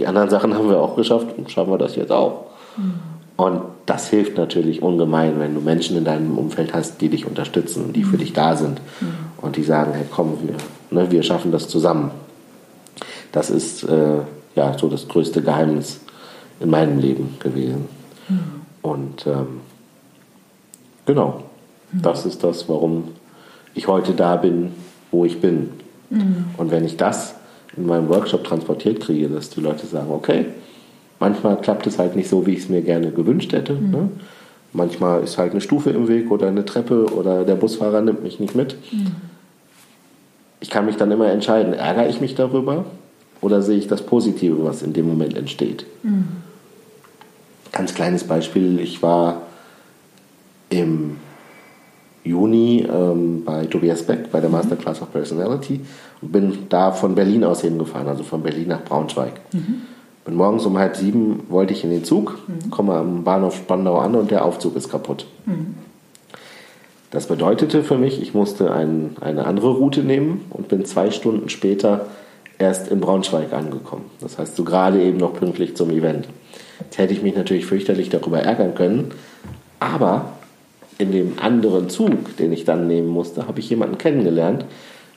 die anderen Sachen haben wir auch geschafft und schaffen wir das jetzt auch. Mhm. Und das hilft natürlich ungemein, wenn du Menschen in deinem Umfeld hast, die dich unterstützen und die für mhm. dich da sind mhm. und die sagen, hey, komm, wir, ne, wir schaffen das zusammen. Das ist äh, ja so das größte Geheimnis in meinem Leben gewesen. Mhm. Und ähm, genau, mhm. das ist das, warum ich heute da bin, wo ich bin. Mhm. Und wenn ich das in meinem Workshop transportiert kriege, dass die Leute sagen, okay, manchmal klappt es halt nicht so, wie ich es mir gerne gewünscht hätte. Mhm. Ne? Manchmal ist halt eine Stufe im Weg oder eine Treppe oder der Busfahrer nimmt mich nicht mit. Mhm. Ich kann mich dann immer entscheiden, ärgere ich mich darüber oder sehe ich das Positive, was in dem Moment entsteht. Mhm. Ganz kleines Beispiel, ich war im Juni ähm, bei Tobias Beck bei der mhm. Masterclass of Personality und bin da von Berlin aus hingefahren, also von Berlin nach Braunschweig. Mhm. Bin morgens um halb sieben wollte ich in den Zug, mhm. komme am Bahnhof Spandau an und der Aufzug ist kaputt. Mhm. Das bedeutete für mich, ich musste ein, eine andere Route nehmen und bin zwei Stunden später erst in Braunschweig angekommen. Das heißt, so gerade eben noch pünktlich zum Event. Jetzt hätte ich mich natürlich fürchterlich darüber ärgern können, aber in dem anderen Zug, den ich dann nehmen musste, habe ich jemanden kennengelernt,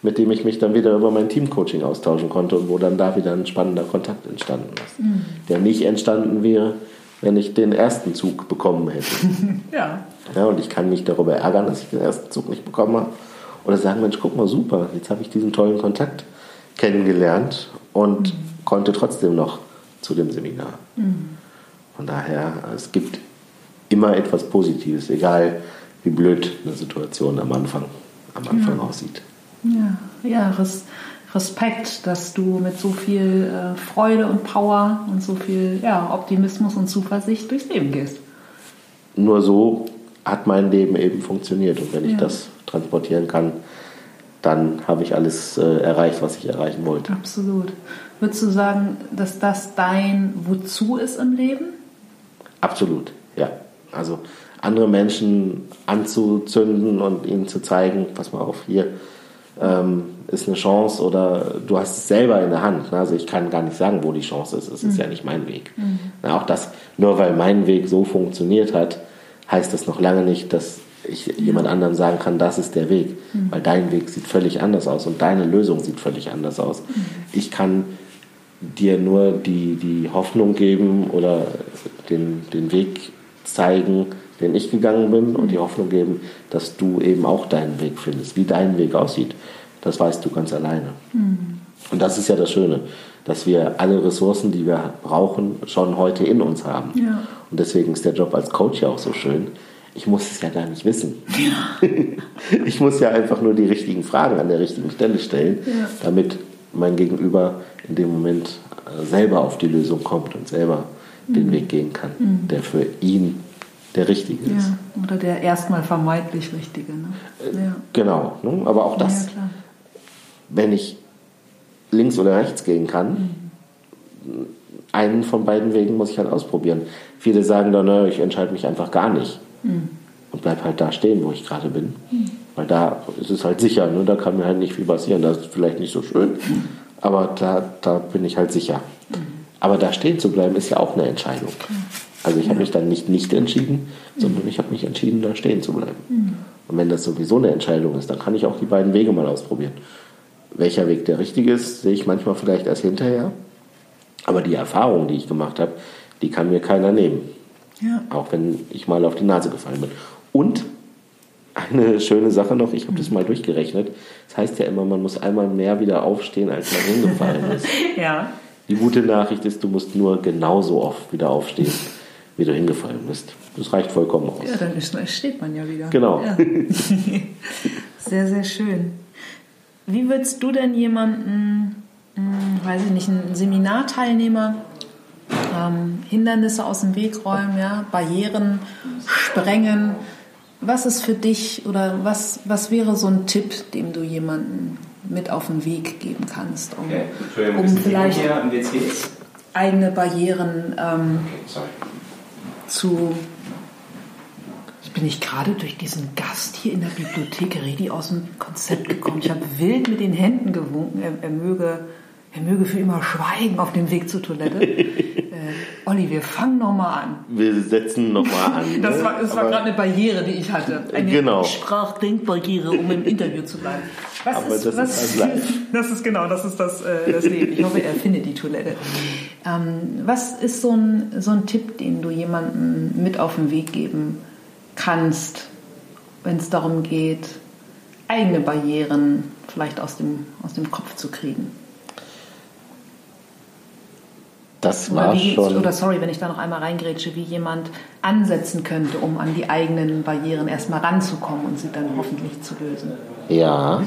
mit dem ich mich dann wieder über mein Teamcoaching austauschen konnte und wo dann da wieder ein spannender Kontakt entstanden ist, mhm. der nicht entstanden wäre, wenn ich den ersten Zug bekommen hätte. ja. ja. Und ich kann mich darüber ärgern, dass ich den ersten Zug nicht bekommen habe. Oder sagen, Mensch, guck mal, super, jetzt habe ich diesen tollen Kontakt kennengelernt und mhm. konnte trotzdem noch zu dem Seminar. Mhm. Von daher, es gibt immer etwas Positives, egal wie blöd eine Situation am Anfang, am Anfang ja. aussieht. Ja, ja Res Respekt, dass du mit so viel äh, Freude und Power und so viel ja, Optimismus und Zuversicht durchs Leben gehst. Nur so hat mein Leben eben funktioniert. Und wenn ja. ich das transportieren kann, dann habe ich alles äh, erreicht, was ich erreichen wollte. Absolut. Würdest du sagen, dass das dein Wozu ist im Leben? Absolut, ja. Also andere Menschen anzuzünden und ihnen zu zeigen, pass mal auf, hier ähm, ist eine Chance oder du hast es selber in der Hand. Ne? Also ich kann gar nicht sagen, wo die Chance ist. Es ist mhm. ja nicht mein Weg. Mhm. Na, auch das, nur weil mein Weg so funktioniert hat, heißt das noch lange nicht, dass ich jemand anderem sagen kann, das ist der Weg, mhm. weil dein Weg sieht völlig anders aus und deine Lösung sieht völlig anders aus. Mhm. Ich kann dir nur die, die Hoffnung geben oder den, den Weg zeigen, den ich gegangen bin und die Hoffnung geben, dass du eben auch deinen Weg findest. Wie dein Weg aussieht, das weißt du ganz alleine. Mhm. Und das ist ja das Schöne, dass wir alle Ressourcen, die wir brauchen, schon heute in uns haben. Ja. Und deswegen ist der Job als Coach ja auch so schön. Ich muss es ja gar nicht wissen. Ja. ich muss ja einfach nur die richtigen Fragen an der richtigen Stelle stellen, ja. damit mein Gegenüber in dem Moment äh, selber auf die Lösung kommt und selber. Den Weg gehen kann, mhm. der für ihn der Richtige ist. Ja, oder der erstmal vermeintlich Richtige. Ne? Äh, ja. Genau, ne? aber auch das, ja, wenn ich links oder rechts gehen kann, mhm. einen von beiden Wegen muss ich halt ausprobieren. Viele sagen dann, ne, ich entscheide mich einfach gar nicht mhm. und bleib halt da stehen, wo ich gerade bin. Mhm. Weil da ist es halt sicher, ne? da kann mir halt nicht viel passieren. Das ist vielleicht nicht so schön, mhm. aber da, da bin ich halt sicher. Mhm. Aber da stehen zu bleiben, ist ja auch eine Entscheidung. Also ich habe mich dann nicht nicht entschieden, sondern ich habe mich entschieden, da stehen zu bleiben. Und wenn das sowieso eine Entscheidung ist, dann kann ich auch die beiden Wege mal ausprobieren. Welcher Weg der richtige ist, sehe ich manchmal vielleicht erst hinterher. Aber die Erfahrung, die ich gemacht habe, die kann mir keiner nehmen. Ja. Auch wenn ich mal auf die Nase gefallen bin. Und eine schöne Sache noch, ich habe das mal durchgerechnet. Das heißt ja immer, man muss einmal mehr wieder aufstehen, als man hingefallen ist. ja. Die gute Nachricht ist, du musst nur genauso oft wieder aufstehen wie du hingefallen bist. Das reicht vollkommen aus. Ja, dann ist, steht man ja wieder. Genau. Ja. sehr, sehr schön. Wie würdest du denn jemanden, hm, weiß ich nicht, einen Seminarteilnehmer ähm, Hindernisse aus dem Weg räumen, ja, Barrieren sprengen? Was ist für dich oder was, was wäre so ein Tipp, dem du jemanden mit auf den Weg geben kannst, um, okay. um vielleicht eigene Barrieren ähm, okay, zu. Bin ich gerade durch diesen Gast hier in der Bibliothek Redi aus dem Konzept gekommen. Ich habe wild mit den Händen gewunken, er, er, möge, er möge für immer schweigen auf dem Weg zur Toilette. Äh, Olli, wir fangen nochmal an. Wir setzen nochmal an. das ne? war, das war gerade eine Barriere, die ich hatte. Eine genau. Sprachdenkbarriere, um im Interview zu bleiben. Was Aber ist, das was, ist das Das ist genau, das ist das, äh, das Leben. Ich hoffe, er findet die Toilette. Ähm, was ist so ein, so ein Tipp, den du jemandem mit auf den Weg geben kannst, wenn es darum geht, eigene Barrieren vielleicht aus dem, aus dem Kopf zu kriegen? Das war wie, schon. Oder sorry, wenn ich da noch einmal reingrätsche, wie jemand ansetzen könnte, um an die eigenen Barrieren erstmal ranzukommen und sie dann hoffentlich zu lösen. Ja.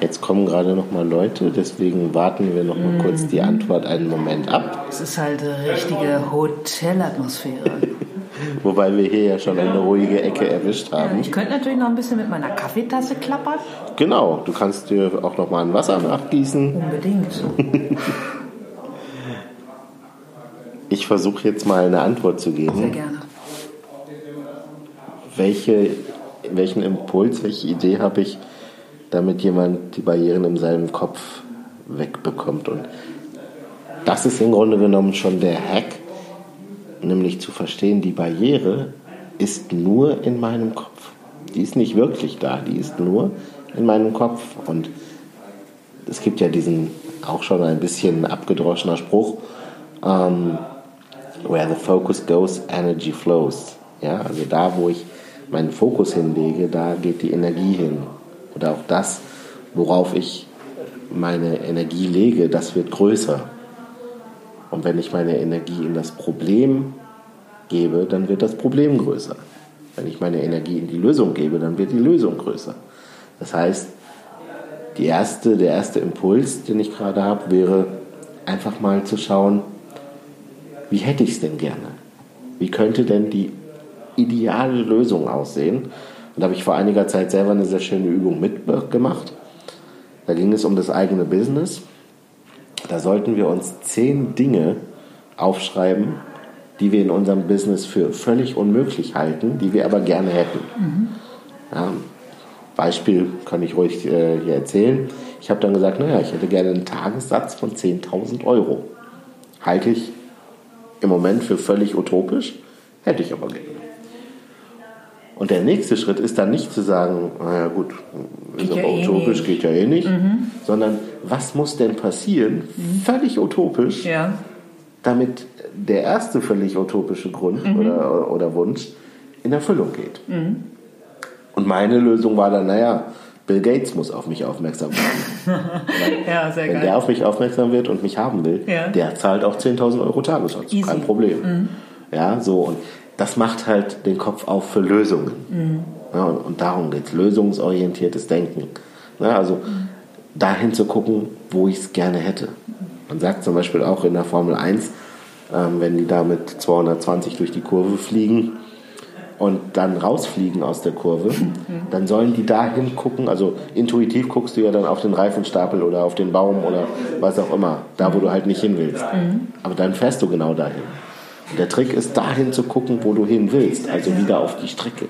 Jetzt kommen gerade noch mal Leute, deswegen warten wir noch mal mhm. kurz die Antwort einen Moment ab. Es ist halt eine richtige Hotelatmosphäre. Wobei wir hier ja schon eine ruhige Ecke erwischt haben. Ja, ich könnte natürlich noch ein bisschen mit meiner Kaffeetasse klappern. Genau, du kannst dir auch noch mal ein Wasser nachgießen. Unbedingt. ich versuche jetzt mal eine Antwort zu geben. Sehr gerne. Welche, welchen Impuls, welche Idee habe ich, damit jemand die Barrieren in seinem Kopf wegbekommt. Und das ist im Grunde genommen schon der Hack, nämlich zu verstehen, die Barriere ist nur in meinem Kopf. Die ist nicht wirklich da, die ist nur in meinem Kopf. Und es gibt ja diesen auch schon ein bisschen abgedroschener Spruch, ähm, where the focus goes, energy flows. Ja, also da, wo ich meinen Fokus hinlege, da geht die Energie hin oder auch das, worauf ich meine Energie lege, das wird größer. Und wenn ich meine Energie in das Problem gebe, dann wird das Problem größer. Wenn ich meine Energie in die Lösung gebe, dann wird die Lösung größer. Das heißt, die erste, der erste Impuls, den ich gerade habe, wäre einfach mal zu schauen, wie hätte ich es denn gerne? Wie könnte denn die ideale Lösung aussehen? Und da habe ich vor einiger Zeit selber eine sehr schöne Übung mitgemacht. Da ging es um das eigene Business. Da sollten wir uns zehn Dinge aufschreiben, die wir in unserem Business für völlig unmöglich halten, die wir aber gerne hätten. Mhm. Ja, Beispiel kann ich ruhig äh, hier erzählen. Ich habe dann gesagt, naja, ich hätte gerne einen Tagessatz von 10.000 Euro. Halte ich im Moment für völlig utopisch, hätte ich aber gerne. Und der nächste Schritt ist dann nicht zu sagen, naja gut, ist aber ja eh utopisch, nicht. geht ja eh nicht, sondern was muss denn passieren, völlig utopisch, Ja. damit der erste völlig utopische Grund oder, oder Wunsch in Erfüllung geht. Und meine Lösung war dann, naja, Bill Gates muss auf mich aufmerksam werden. Ja, sehr Wenn geil. der auf mich aufmerksam wird und mich haben will, Ja. der zahlt auch 10.000 Euro Tagessatz. Easy. Kein Problem. Ja, so. Und das macht halt den Kopf auf für Lösungen. Ja, und, und darum geht es. Lösungsorientiertes Denken. Ja, also dahin zu gucken, wo ich es gerne hätte. Man sagt zum Beispiel auch in der Formel 1, ähm, wenn die da mit 220 durch die Kurve fliegen, und dann rausfliegen aus der Kurve, dann sollen die dahin gucken. Also intuitiv guckst du ja dann auf den Reifenstapel oder auf den Baum oder was auch immer, da wo du halt nicht hin willst. Aber dann fährst du genau dahin. Und der Trick ist, dahin zu gucken, wo du hin willst, also wieder auf die Strecke.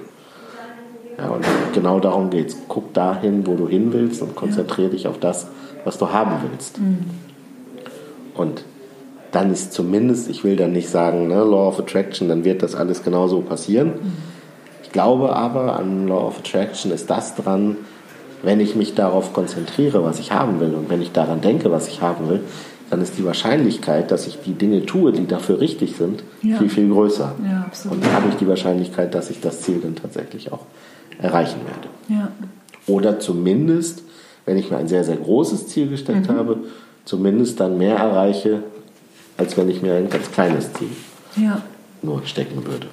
Ja, und genau darum geht's. Guck dahin, wo du hin willst und konzentriere dich auf das, was du haben willst. Und dann ist zumindest, ich will dann nicht sagen, ne, Law of Attraction, dann wird das alles genauso passieren. Ich glaube aber, an Law of Attraction ist das dran, wenn ich mich darauf konzentriere, was ich haben will und wenn ich daran denke, was ich haben will, dann ist die Wahrscheinlichkeit, dass ich die Dinge tue, die dafür richtig sind, Ja. viel, viel größer. Ja. Und dadurch die Wahrscheinlichkeit, dass ich das Ziel dann tatsächlich auch erreichen werde. Ja. Oder zumindest, wenn ich mir ein sehr, sehr großes Ziel gesteckt habe, zumindest dann mehr erreiche, als wenn ich mir ein ganz kleines Ziel Ja. nur stecken würde.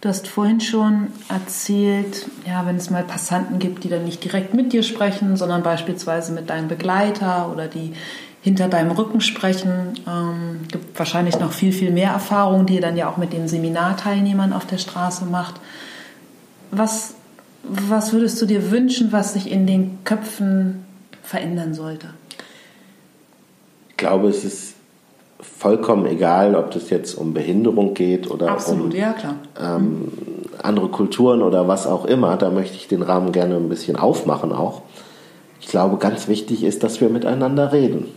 Du hast vorhin schon erzählt, ja, wenn es mal Passanten gibt, die dann nicht direkt mit dir sprechen, sondern beispielsweise mit deinem Begleiter oder die hinter deinem Rücken sprechen. Ähm, gibt wahrscheinlich noch viel, viel mehr Erfahrungen, die ihr dann ja auch mit den Seminarteilnehmern auf der Straße macht. Was, was würdest du dir wünschen, was sich in den Köpfen verändern sollte? Ich glaube, es ist vollkommen egal, ob das jetzt um Behinderung geht oder Absolut, um ja ähm, andere Kulturen oder was auch immer. Da möchte ich den Rahmen gerne ein bisschen aufmachen auch. Ich glaube, ganz wichtig ist, dass wir miteinander reden.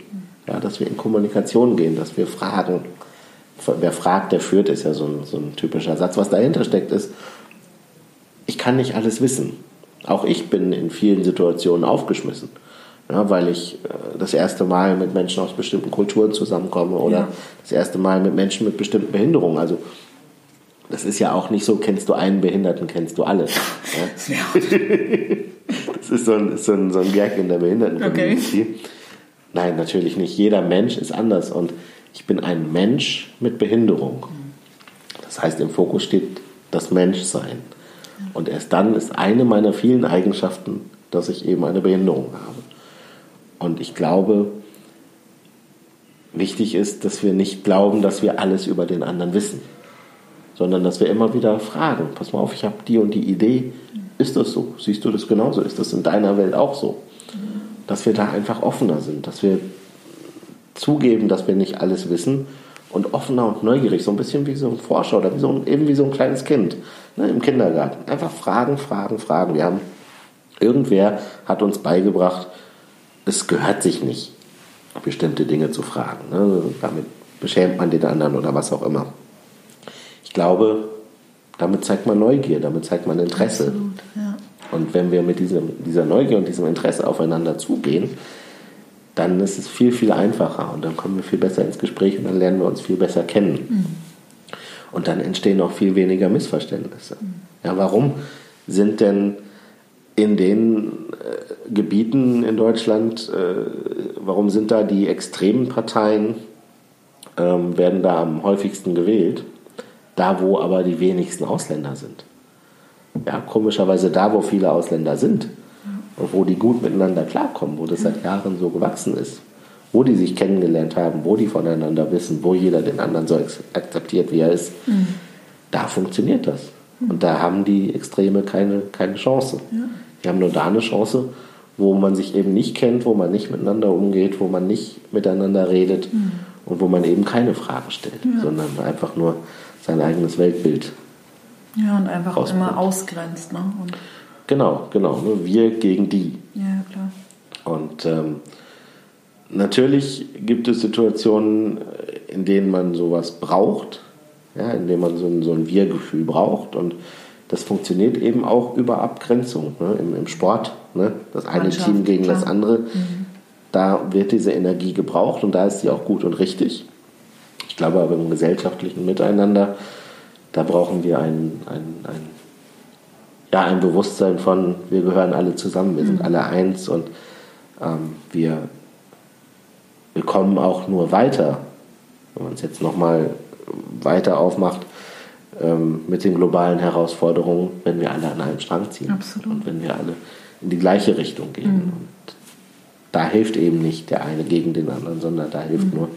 Ja, dass wir in Kommunikation gehen, dass wir fragen. Wer fragt, der führt, ist ja so ein, so ein typischer Satz. Was dahinter steckt, ist, ich kann nicht alles wissen. Auch ich bin in vielen Situationen aufgeschmissen. Ja, weil ich äh, das erste Mal mit Menschen aus bestimmten Kulturen zusammenkomme oder Ja. das erste Mal mit Menschen mit bestimmten Behinderungen. Also das ist ja auch nicht so, kennst du einen Behinderten, kennst du alle. Ja? Das ist so ein, ist so ein, so ein Gag in der Behinderten-Community. Nein, natürlich nicht. Jeder Mensch ist anders und ich bin ein Mensch mit Behinderung. Das heißt, im Fokus steht das Menschsein. Und erst dann ist eine meiner vielen Eigenschaften, dass ich eben eine Behinderung habe. Und ich glaube, wichtig ist, dass wir nicht glauben, dass wir alles über den anderen wissen, sondern dass wir immer wieder fragen, pass mal auf, ich habe die und die Idee, ist das so? Siehst du das genauso? Ist das in deiner Welt auch so? Dass wir da einfach offener sind, dass wir zugeben, dass wir nicht alles wissen und offener und neugierig, so ein bisschen wie so ein Forscher oder wie so ein, eben wie so ein kleines Kind ne, im Kindergarten. Einfach fragen, fragen, fragen. Wir haben, irgendwer hat uns beigebracht, es gehört sich nicht, bestimmte Dinge zu fragen. Ne? Damit beschämt man den anderen oder was auch immer. Ich glaube, damit zeigt man Neugier, damit zeigt man Interesse. Absolut, ja. Und wenn wir mit diesem, dieser Neugier und diesem Interesse aufeinander zugehen, dann ist es viel, viel einfacher und dann kommen wir viel besser ins Gespräch und dann lernen wir uns viel besser kennen. Und dann entstehen auch viel weniger Missverständnisse. Ja, warum sind denn in den äh, Gebieten in Deutschland, äh, warum sind da die extremen Parteien, ähm, werden da am häufigsten gewählt, da wo aber die wenigsten Ausländer sind? Ja, komischerweise da, wo viele Ausländer sind und wo die gut miteinander klarkommen, wo das seit Jahren so gewachsen ist, wo die sich kennengelernt haben, wo die voneinander wissen, wo jeder den anderen so akzeptiert, wie er ist, da funktioniert das. Und da haben die Extreme keine, keine Chance. Die haben nur da eine Chance, wo man sich eben nicht kennt, wo man nicht miteinander umgeht, wo man nicht miteinander redet und wo man eben keine Fragen stellt, sondern einfach nur sein eigenes Weltbild Ja, und einfach Ausbruch. immer ausgrenzt. Ne? Und, Genau, genau. ne, Wir gegen die. ja, klar. Und ähm, natürlich gibt es Situationen, in denen man sowas braucht. ja, in dem man so ein, so ein Wir-Gefühl braucht. Und das funktioniert eben auch über Abgrenzung ne? Im, Im, Sport. Ne? Das eine Team gegen klar. das andere. Mhm. Da wird diese Energie gebraucht und da ist sie auch gut und richtig. Ich glaube aber im gesellschaftlichen Miteinander, da brauchen wir ein, ein, ein, ja, ein Bewusstsein von, wir gehören alle zusammen, wir mhm. sind alle eins und ähm, wir, wir kommen auch nur weiter, wenn man es jetzt nochmal weiter aufmacht, ähm, mit den globalen Herausforderungen, wenn wir alle an einem Strang ziehen Absolut. und wenn wir alle in die gleiche Richtung gehen. Mhm. Und da hilft eben nicht der eine gegen den anderen, sondern da hilft mhm. nur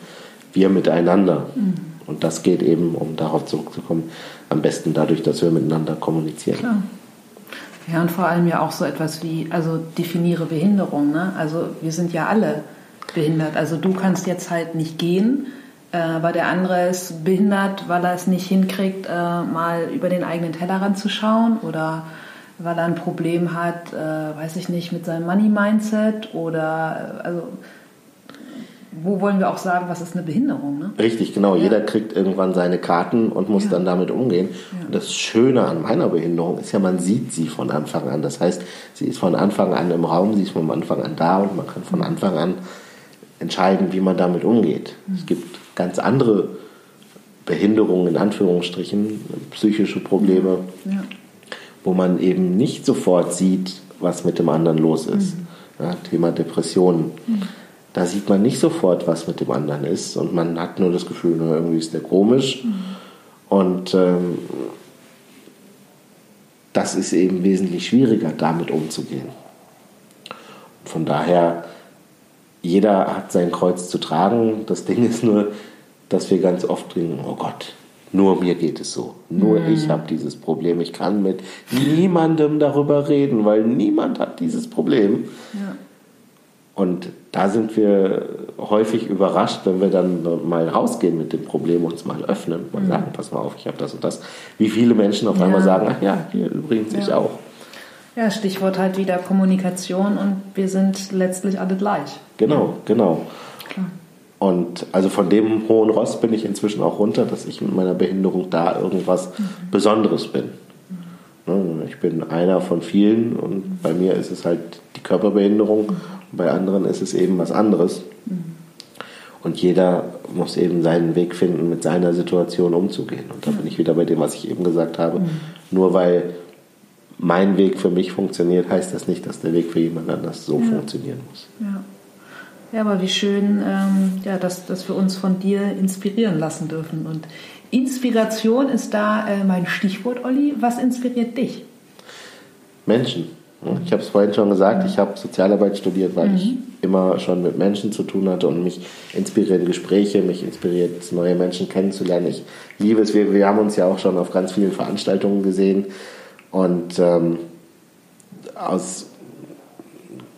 wir miteinander. Mhm. Und das geht eben, um darauf zurückzukommen, am besten dadurch, dass wir miteinander kommunizieren. Klar. Ja, und vor allem ja auch so etwas wie, also definiere Behinderung. Ne? Also wir sind ja alle behindert. Also du kannst jetzt halt nicht gehen, aber der andere ist behindert, weil er es nicht hinkriegt, äh, mal über den eigenen Tellerrand zu schauen oder weil er ein Problem hat, äh, weiß ich nicht, mit seinem Money-Mindset oder also wo wollen wir auch sagen, was ist eine Behinderung? Ne? Richtig, genau. Ja. Jeder kriegt irgendwann seine Karten und muss ja. dann damit umgehen. Ja. Und das Schöne an meiner Behinderung ist ja, man sieht sie von Anfang an. Das heißt, sie ist von Anfang an im Raum, sie ist von Anfang an da und man kann von Anfang an entscheiden, wie man damit umgeht. Mhm. Es gibt ganz andere Behinderungen, in Anführungsstrichen, psychische Probleme, wo man eben nicht sofort sieht, was mit dem anderen los ist. Mhm. Thema Depressionen. Mhm da sieht man nicht sofort, was mit dem anderen ist und man hat nur das Gefühl, irgendwie ist der komisch. Mhm. Und ähm, das ist eben wesentlich schwieriger, damit umzugehen. Von daher, jeder hat sein Kreuz zu tragen. Das Ding ist nur, dass wir ganz oft denken, oh Gott, nur mir geht es so. Nur mhm. ich habe dieses Problem. Ich kann mit niemandem darüber reden, weil niemand hat dieses Problem. Ja. Und da sind wir häufig überrascht, wenn wir dann mal rausgehen mit dem Problem, uns mal öffnen, mal mhm. sagen, pass mal auf, ich habe das und das. Wie viele Menschen auf ja. einmal sagen, ach ja, hier übrigens ja. ich auch. Ja, Stichwort halt wieder Kommunikation und wir sind letztlich alle gleich. Genau, genau. Klar. Und also von dem hohen Ross bin ich inzwischen auch runter, dass ich mit meiner Behinderung da irgendwas mhm. Besonderes bin. Ne, ich bin einer von vielen und bei mir ist es halt die Körperbehinderung mhm. Bei anderen ist es eben was anderes. Mhm. Und jeder muss eben seinen Weg finden, mit seiner Situation umzugehen. Und da bin ich wieder bei dem, was ich eben gesagt habe. Mhm. Nur weil mein Weg für mich funktioniert, heißt das nicht, dass der Weg für jemand anders so ja. funktionieren muss. Ja. ja, aber wie schön, ähm, ja, dass, dass wir uns von dir inspirieren lassen dürfen. Und Inspiration ist da äh, mein Stichwort, Olli. Was inspiriert dich? Menschen. Ich habe es vorhin schon gesagt, ich habe Sozialarbeit studiert, weil mhm. ich immer schon mit Menschen zu tun hatte und mich inspirieren Gespräche, mich inspiriert, neue Menschen kennenzulernen. Ich liebe es, wir, wir haben uns ja auch schon auf ganz vielen Veranstaltungen gesehen und ähm, aus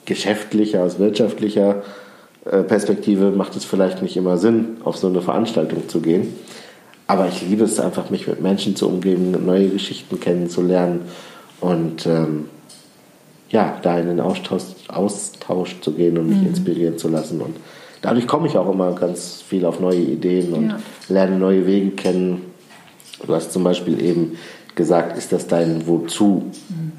geschäftlicher, aus wirtschaftlicher äh, Perspektive macht es vielleicht nicht immer Sinn, auf so eine Veranstaltung zu gehen. Aber ich liebe es einfach, mich mit Menschen zu umgeben, neue Geschichten kennenzulernen und ähm, ja, da in den Austausch, Austausch zu gehen und mich mhm. inspirieren zu lassen. Und dadurch komme ich auch immer ganz viel auf neue Ideen und ja. lerne neue Wege kennen. Du hast zum Beispiel eben gesagt, ist das dein Wozu? Mhm.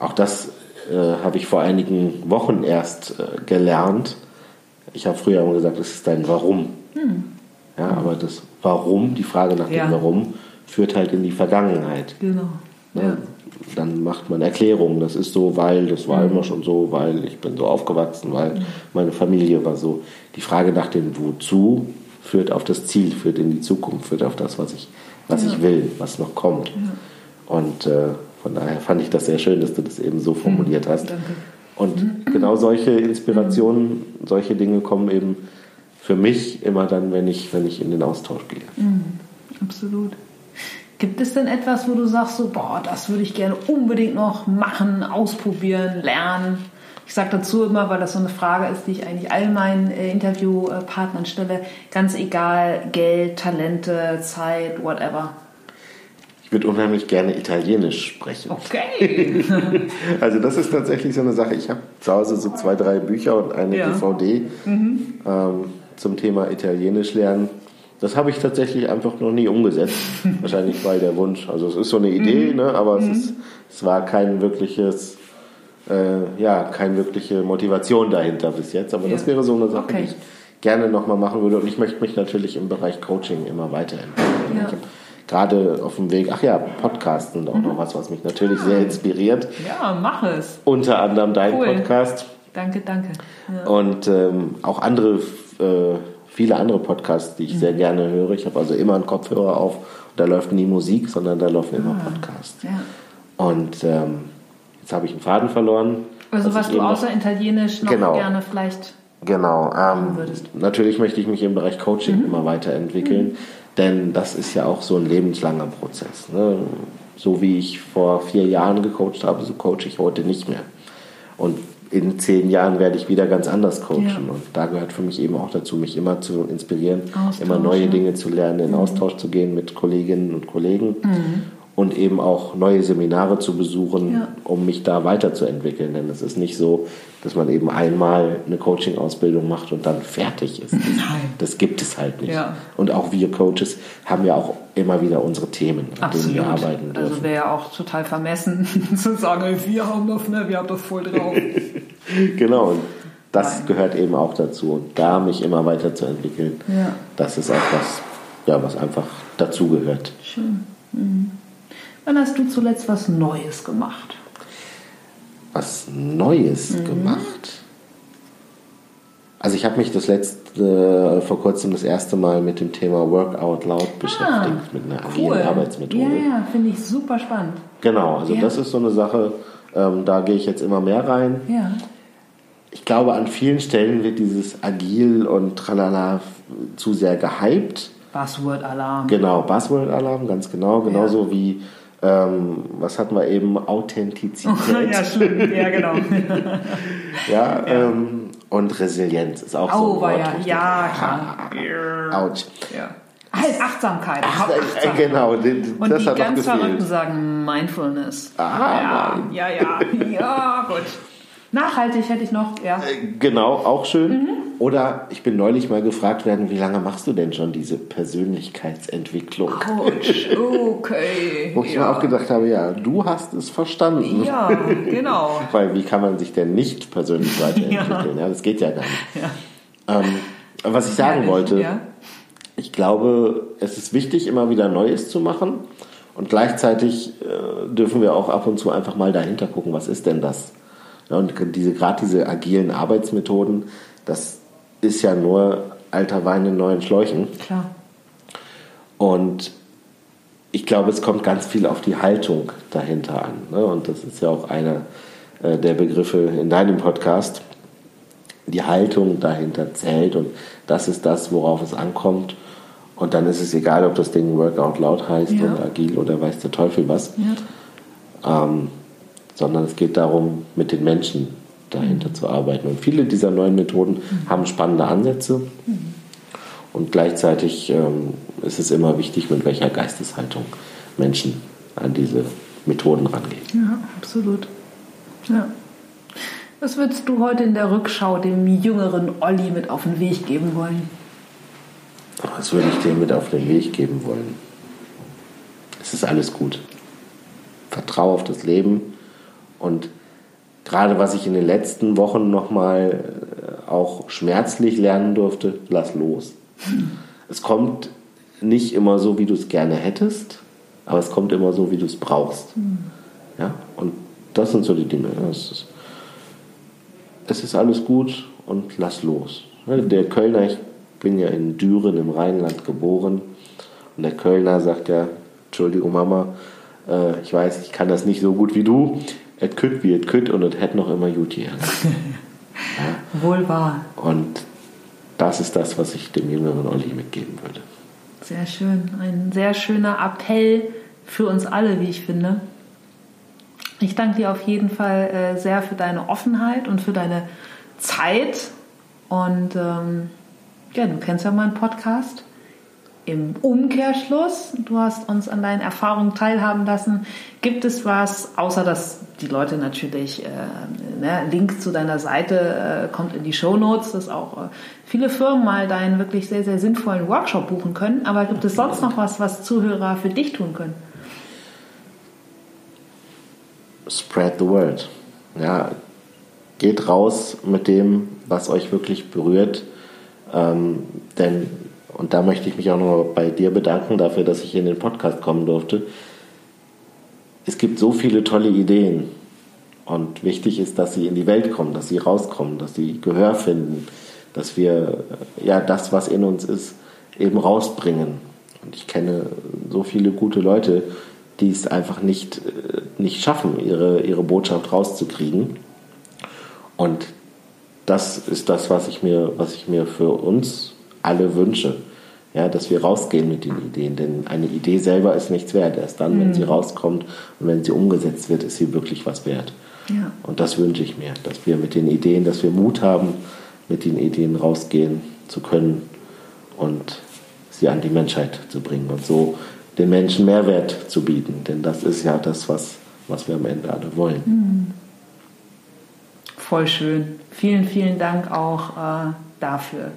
Auch das äh, habe ich vor einigen Wochen erst äh, gelernt. Ich habe früher immer gesagt, das ist dein Warum. Mhm. Ja, aber das Warum, die Frage nach ja. dem Warum, führt halt in die Vergangenheit. Genau. Ne? Ja dann macht man Erklärungen. Das ist so, weil, das war immer schon so, weil ich bin so aufgewachsen, weil meine Familie war so. Die Frage nach dem Wozu führt auf das Ziel, führt in die Zukunft, führt auf das, was ich, was ja. ich will, was noch kommt. Ja. Und äh, von daher fand ich das sehr schön, dass du das eben so formuliert hast. Danke. Und genau solche Inspirationen, solche Dinge kommen eben für mich immer dann, wenn ich, wenn ich in den Austausch gehe. Mhm. Absolut. Gibt es denn etwas, wo du sagst, so, boah, das würde ich gerne unbedingt noch machen, ausprobieren, lernen? Ich sage dazu immer, weil das so eine Frage ist, die ich eigentlich all meinen äh, Interviewpartnern stelle, ganz egal, Geld, Talente, Zeit, whatever. Ich würde unheimlich gerne Italienisch sprechen. Okay. also das ist tatsächlich so eine Sache. Ich habe zu Hause so zwei, drei Bücher und eine ja. DVD mhm. ähm, zum Thema Italienisch lernen. Das habe ich tatsächlich einfach noch nie umgesetzt. Wahrscheinlich weil der Wunsch. Also es ist so eine Idee, mhm. ne? aber mhm. es, ist, es war kein wirkliches, äh, ja, keine wirkliche Motivation dahinter bis jetzt. Aber ja. das wäre so eine Sache, okay. die ich gerne nochmal machen würde. Und ich möchte mich natürlich im Bereich Coaching immer weiterentwickeln. Ja. Gerade auf dem Weg, ach ja, Podcasten auch mhm. noch was, was mich natürlich sehr inspiriert. Ja, mach es. Unter anderem dein cool. Podcast. Danke, danke. Ja. Und ähm, auch andere äh, viele andere Podcasts, die ich mhm. sehr gerne höre. Ich habe also immer einen Kopfhörer auf da läuft nie Musik, sondern da laufen immer ah, Podcasts. Ja. Und ähm, jetzt habe ich einen Faden verloren. Also was du außer Italienisch noch genau, gerne vielleicht Genau. Ähm, natürlich möchte ich mich im Bereich Coaching mhm. immer weiterentwickeln, mhm. denn das ist ja auch so ein lebenslanger Prozess. Ne? So wie ich vor vier Jahren gecoacht habe, so coache ich heute nicht mehr. Und in zehn Jahren werde ich wieder ganz anders coachen. Ja. Und da gehört für mich eben auch dazu, mich immer zu inspirieren, Austausch, immer neue Dinge zu lernen, in mhm. Austausch zu gehen mit Kolleginnen und Kollegen. Und eben auch neue Seminare zu besuchen, ja. um mich da weiterzuentwickeln. Denn es ist nicht so, dass man eben einmal eine Coaching-Ausbildung macht und dann fertig ist. Nein. Das gibt es halt nicht. Ja. Und auch wir Coaches haben ja auch immer wieder unsere Themen, an denen wir arbeiten also dürfen. Also wäre ja auch total vermessen zu sagen, wir haben das, ne, wir haben das voll drauf. genau. Und das Nein. gehört eben auch dazu. Und da mich immer weiterzuentwickeln, ja. das ist auch was, ja, was einfach dazugehört. Schön. Mhm. Wann hast du zuletzt was Neues gemacht? Was Neues mhm. gemacht? Also ich habe mich das letzte, äh, vor kurzem das erste Mal mit dem Thema Work Out Loud beschäftigt, ah, mit einer agilen cool. Arbeitsmethode. Ja, ja, finde ich super spannend. Genau, also ja. das ist so eine Sache, ähm, da gehe ich jetzt immer mehr rein. Ja. Ich glaube, an vielen Stellen wird dieses Agil und Tralala zu sehr gehypt. Buzzword-Alarm. Genau, Buzzword-Alarm, ganz genau. Genauso ja. wie ähm, was hatten wir eben? Authentizität. ja, schlimm. Ja, genau. ja, ja. Ähm, und Resilienz ist auch oh, so ein Wort. Ja, ja, klar. Autsch. Ja. Halt Achtsamkeit. Ach, Achtsam. Äh, genau, und die ganz Verrückten sagen Mindfulness. Ah, ja, ja, ja, ja, gut. Nachhaltig hätte ich noch, ja. Äh, genau, auch schön. Mhm. Oder ich bin neulich mal gefragt werden, wie lange machst du denn schon diese Persönlichkeitsentwicklung? Coach, okay. Wo ich ja. mir auch gedacht habe, ja, du hast es verstanden. Ja, genau. Weil wie kann man sich denn nicht persönlich weiterentwickeln? ja. ja das geht ja gar nicht. Ja. Ähm, was ich sagen wollte, ich glaube, es ist wichtig, immer wieder Neues zu machen. Und gleichzeitig äh, dürfen wir auch ab und zu einfach mal dahinter gucken, was ist denn das? Ja, und diese, gerade diese agilen Arbeitsmethoden, das ist ja nur alter Wein in neuen Schläuchen. Klar. Und ich glaube, es kommt ganz viel auf die Haltung dahinter an. Ne? Und das ist ja auch einer äh, der Begriffe in deinem Podcast. Die Haltung dahinter zählt und das ist das, worauf es ankommt. Und dann ist es egal, ob das Ding Workout laut heißt ja. und agil oder weiß der Teufel was. Ja. Ähm, sondern es geht darum, mit den Menschen dahinter zu arbeiten. Und viele dieser neuen Methoden mhm. haben spannende Ansätze. Mhm. Und gleichzeitig ähm, ist es immer wichtig, mit welcher Geisteshaltung Menschen an diese Methoden rangehen. Ja, absolut. Ja. Was würdest du heute in der Rückschau dem jüngeren Olli mit auf den Weg geben wollen? Was würde ich dir mit auf den Weg geben wollen? Es ist alles gut. Vertraue auf das Leben und gerade was ich in den letzten Wochen nochmal äh, auch schmerzlich lernen durfte, lass los. Es kommt nicht immer so, wie du es gerne hättest, aber es kommt immer so, wie du es brauchst. Ja? Und das sind so die Dinge. Es ist, es ist alles gut und lass los. Der Kölner, ich bin ja in Düren im Rheinland geboren und der Kölner sagt ja, Entschuldigung Mama, äh, ich weiß, ich kann das nicht so gut wie du, et kütt wie et kütt und es hätte noch immer gut hier. ja. Wohl wahr. Und das ist das, was ich dem jüngeren Olli mitgeben würde. Sehr schön. Ein sehr schöner Appell für uns alle, wie ich finde. Ich danke dir auf jeden Fall äh, sehr für deine Offenheit und für deine Zeit. Und ähm, ja, du kennst ja meinen Podcast im Umkehrschluss, du hast uns an deinen Erfahrungen teilhaben lassen. Gibt es was, außer dass die Leute natürlich äh, ne, Link zu deiner Seite äh, kommt in die Show Notes, dass auch äh, viele Firmen mal deinen wirklich sehr, sehr sinnvollen Workshop buchen können. Aber gibt es sonst noch was, was Zuhörer für dich tun können? Spread the word. Ja, geht raus mit dem, was euch wirklich berührt. Ähm, denn, und da möchte ich mich auch noch bei dir bedanken dafür, dass ich in den Podcast kommen durfte. Es gibt so viele tolle Ideen. Und wichtig ist, dass sie in die Welt kommen, dass sie rauskommen, dass sie Gehör finden, dass wir ja das, was in uns ist, eben rausbringen. Und ich kenne so viele gute Leute, die es einfach nicht, äh, nicht schaffen, ihre, ihre Botschaft rauszukriegen. Und das ist das, was ich mir, was ich mir für uns alle wünsche. Ja, dass wir rausgehen mit den Ideen. Denn eine Idee selber ist nichts wert. Erst dann, mhm. wenn sie rauskommt und wenn sie umgesetzt wird, ist sie wirklich was wert. Ja. Und das wünsche ich mir, dass wir mit den Ideen, dass wir Mut haben, mit den Ideen rausgehen zu können und sie an die Menschheit zu bringen und so den Menschen Mehrwert zu bieten. Denn das ist ja das, was, was wir am Ende alle wollen. Mhm. Voll schön. Vielen, vielen Dank auch äh, dafür.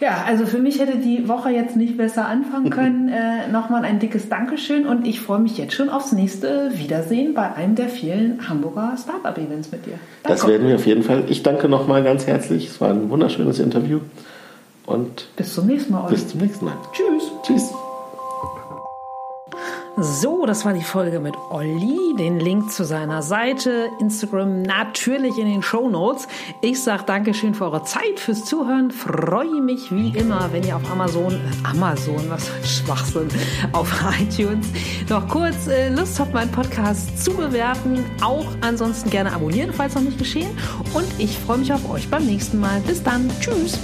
Ja, also für mich hätte die Woche jetzt nicht besser anfangen können. Äh, Nochmal ein dickes Dankeschön und ich freue mich jetzt schon aufs nächste Wiedersehen bei einem der vielen Hamburger Startup-Events mit dir. Danke. Das werden wir auf jeden Fall. Ich danke nochmal ganz herzlich. Es war ein wunderschönes Interview und bis zum nächsten Mal. Bis zum nächsten Mal. Tschüss. Tschüss. So, das war die Folge mit Olli. Den Link zu seiner Seite, Instagram natürlich in den Show Notes. Ich sage Dankeschön für eure Zeit, fürs Zuhören. Freue mich wie immer, wenn ihr auf Amazon, Amazon, was für ein Schwachsinn, auf iTunes noch kurz äh, Lust habt, meinen Podcast zu bewerten. Auch ansonsten gerne abonnieren, falls noch nicht geschehen. Und ich freue mich auf euch beim nächsten Mal. Bis dann. Tschüss.